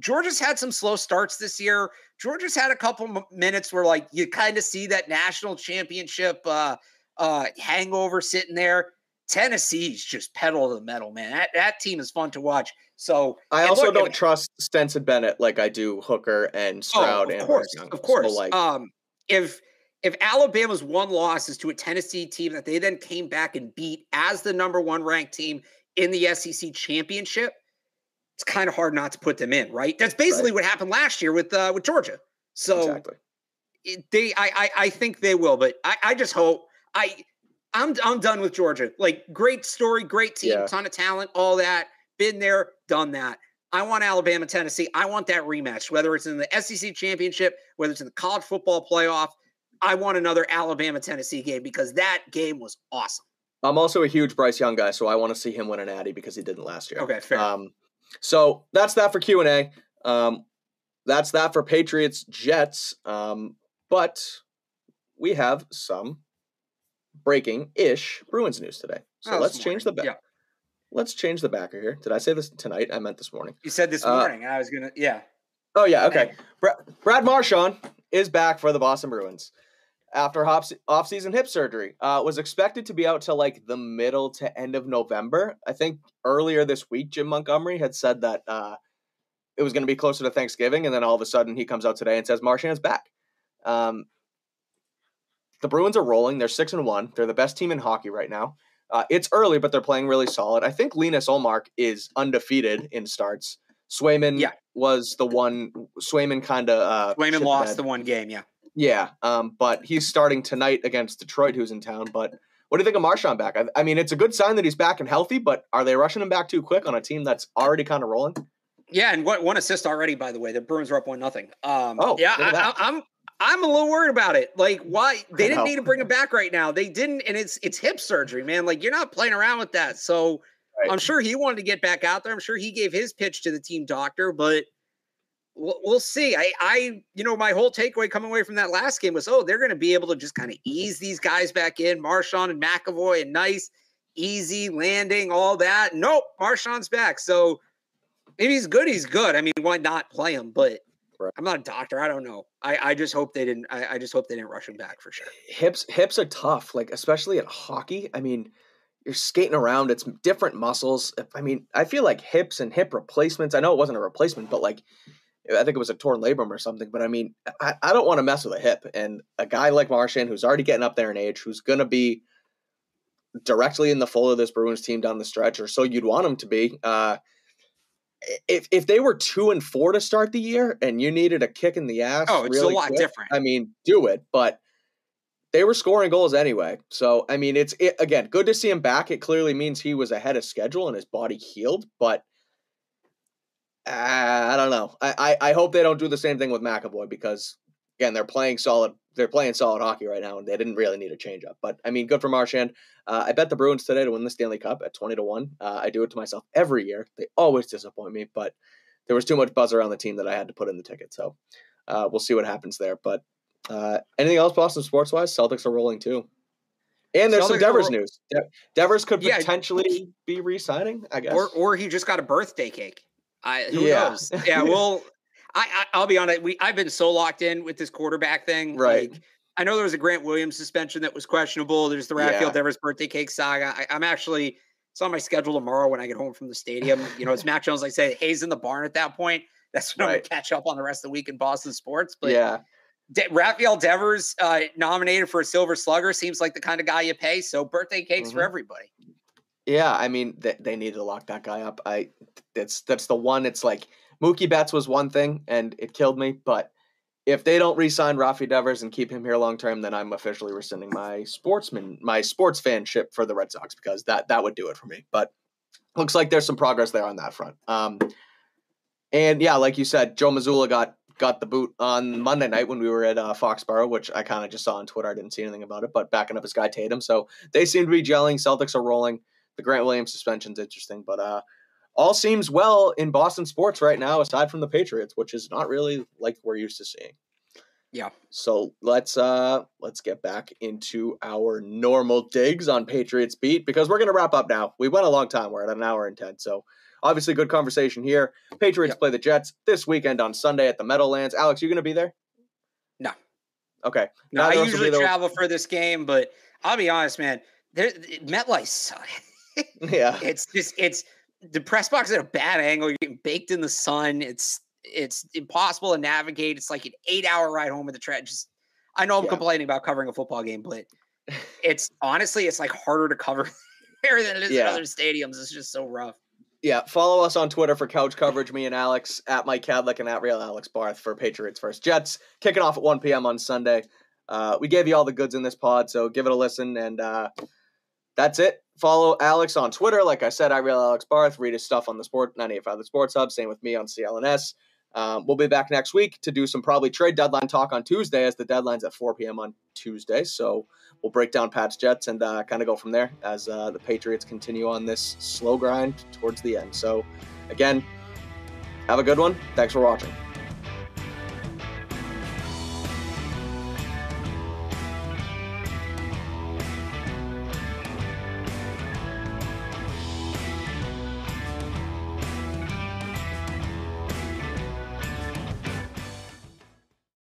Georgia's had some slow starts this year. Georgia's had a couple minutes where like you kind of see that national championship uh, uh, hangover sitting there. Tennessee's just pedal to the metal, man. That that team is fun to watch. So I also look, don't if, trust Stetson Bennett like I do Hooker and Stroud. Oh, of course, of course. So like, um, if if Alabama's one loss is to a Tennessee team that they then came back and beat as the number one ranked team in the SEC championship, it's kind of hard not to put them in, right? That's basically right. what happened last year with uh, with Georgia. So exactly. it, they, I, I, I think they will, but I, I just hope I, I'm, I'm done with Georgia. Like great story, great team, yeah. ton of talent, all that. Been there, done that. I want Alabama, Tennessee. I want that rematch, whether it's in the SEC championship, whether it's in the college football playoff. I want another Alabama, Tennessee game because that game was awesome. I'm also a huge Bryce Young guy, so I want to see him win an Addy because he didn't last year. Okay, fair. Um, so that's that for Q and A. Um, that's that for Patriots Jets. Um, but we have some breaking ish Bruins news today. So oh, let's change the back. Yeah. Let's change the backer here. Did I say this tonight? I meant this morning. You said this uh, morning. I was gonna. Yeah. Oh yeah. Okay. Brad, Brad Marchand is back for the Boston Bruins after off-season hip surgery. Uh, was expected to be out till like the middle to end of November. I think earlier this week, Jim Montgomery had said that uh, it was going to be closer to Thanksgiving, and then all of a sudden he comes out today and says Marchand's back. Um, the Bruins are rolling. They're six and one. They're the best team in hockey right now. Uh, it's early, but they're playing really solid. I think Linus Ullmark is undefeated in starts. Swayman yeah. was the one. Swayman kind of. Uh, Swayman lost the one game. Yeah. Yeah, um, but he's starting tonight against Detroit, who's in town. But what do you think of Marchand back? I, I, mean, it's a good sign that he's back and healthy, but are they rushing him back too quick on a team that's already kind of rolling? Yeah, and what one assist already, by the way. The Bruins are up one nothing. Um, oh, yeah, I, I'm I'm a little worried about it. Like, why they didn't need to bring him back right now? They didn't, and it's it's hip surgery, man. Like, you're not playing around with that. So right. I'm sure he wanted to get back out there. I'm sure he gave his pitch to the team doctor, but we'll see. I, I, you know, my whole takeaway coming away from that last game was, oh, they're going to be able to just kind of ease these guys back in, Marchand and McAvoy, and nice, easy landing, all that. Nope, Marchand's back. So if he's good, he's good. I mean, why not play him? But right. I'm not a doctor. I don't know. I, I just hope they didn't. I, I just hope they didn't rush him back for sure. Hips, hips are tough. Like especially in hockey. I mean. You're skating around. It's different muscles. I mean, I feel like hips and hip replacements. I know it wasn't a replacement, but like I think it was a torn labrum or something. But I mean, I, I don't want to mess with a hip. And a guy like Marchand, who's already getting up there in age, who's going to be directly in the fold of this Bruins team down the stretch, or so you'd want him to be. Uh, if if they were two and four to start the year and you needed a kick in the ass, oh, it's really a lot quick, different. I mean, do it, but they were scoring goals anyway. So I mean, it's it, again good to see him back. It clearly means he was ahead of schedule and his body healed, but. Uh, I don't know. I, I, I hope they don't do the same thing with McAvoy because again they're playing solid they're playing solid hockey right now and they didn't really need a change up. But I mean, good for Marchand. Uh, I bet the Bruins today to win the Stanley Cup at twenty to one. Uh, I do it to myself every year. They always disappoint me, but there was too much buzz around the team that I had to put in the ticket. So uh, we'll see what happens there. But uh, anything else, Boston sports wise? Celtics are rolling too. And there's Celtics some Devers news. De- Devers could yeah. potentially be re-signing, I guess, or or he just got a birthday cake. I who yeah. knows? Yeah, well, I, I will be honest. We I've been so locked in with this quarterback thing. Right. Like, I know there was a Grant Williams suspension that was questionable. There's the Rafael yeah. Devers birthday cake saga. I, am actually it's on my schedule tomorrow when I get home from the stadium. you know, it's Mac Jones. Like say, Hayes in the barn at that point. That's when right. I'm gonna catch up on the rest of the week in Boston sports. But yeah. De- Rafael Devers uh, nominated for a Silver Slugger seems like the kind of guy you pay. So birthday cakes mm-hmm. for everybody. Yeah, I mean they, they need to lock that guy up. I that's that's the one. It's like Mookie Betts was one thing and it killed me, but if they don't re-sign Rafi Devers and keep him here long term, then I'm officially rescinding my sportsman my sports fanship for the Red Sox because that that would do it for me. But looks like there's some progress there on that front. Um, and yeah, like you said, Joe Mazzulla got got the boot on Monday night when we were at uh, Foxborough, which I kind of just saw on Twitter. I didn't see anything about it, but backing up his guy Tatum. So they seem to be gelling. Celtics are rolling. The Grant Williams suspension's interesting, but uh, all seems well in Boston sports right now, aside from the Patriots, which is not really like we're used to seeing. Yeah. So let's uh let's get back into our normal digs on Patriots beat because we're gonna wrap up now. We went a long time. We're at an hour and ten. So obviously good conversation here. Patriots play the Jets this weekend on Sunday at the Meadowlands. Alex, you gonna be there? No. Okay. No, I usually travel for this game, but I'll be honest, man. There, MetLife sucks. Yeah. *laughs* It's just it's the press box at a bad angle. You're getting baked in the sun. It's it's impossible to navigate. It's like an eight hour ride home with the train. Just I know I'm yeah. complaining about covering a football game, but *laughs* it's honestly it's like harder to cover *laughs* there than it is yeah. in other stadiums. It's just so rough. Yeah, follow us on Twitter for couch coverage. Me and Alex at Mike Kadlick and at Real Alex Barth for Patriots first Jets kicking off at 1 p.m. on Sunday. Uh, we gave you all the goods in this pod, so give it a listen. And uh, that's it. Follow Alex on Twitter. Like I said, I real Alex Barth. Read his stuff on the Sport 985 The Sports Hub. Same with me on CLNS. Um, we'll be back next week to do some probably trade deadline talk on Tuesday, as the deadline's at 4 p.m. on Tuesday. So we'll break down Pat's Jets and uh, kind of go from there as uh, the Patriots continue on this slow grind towards the end. So again, have a good one. Thanks for watching.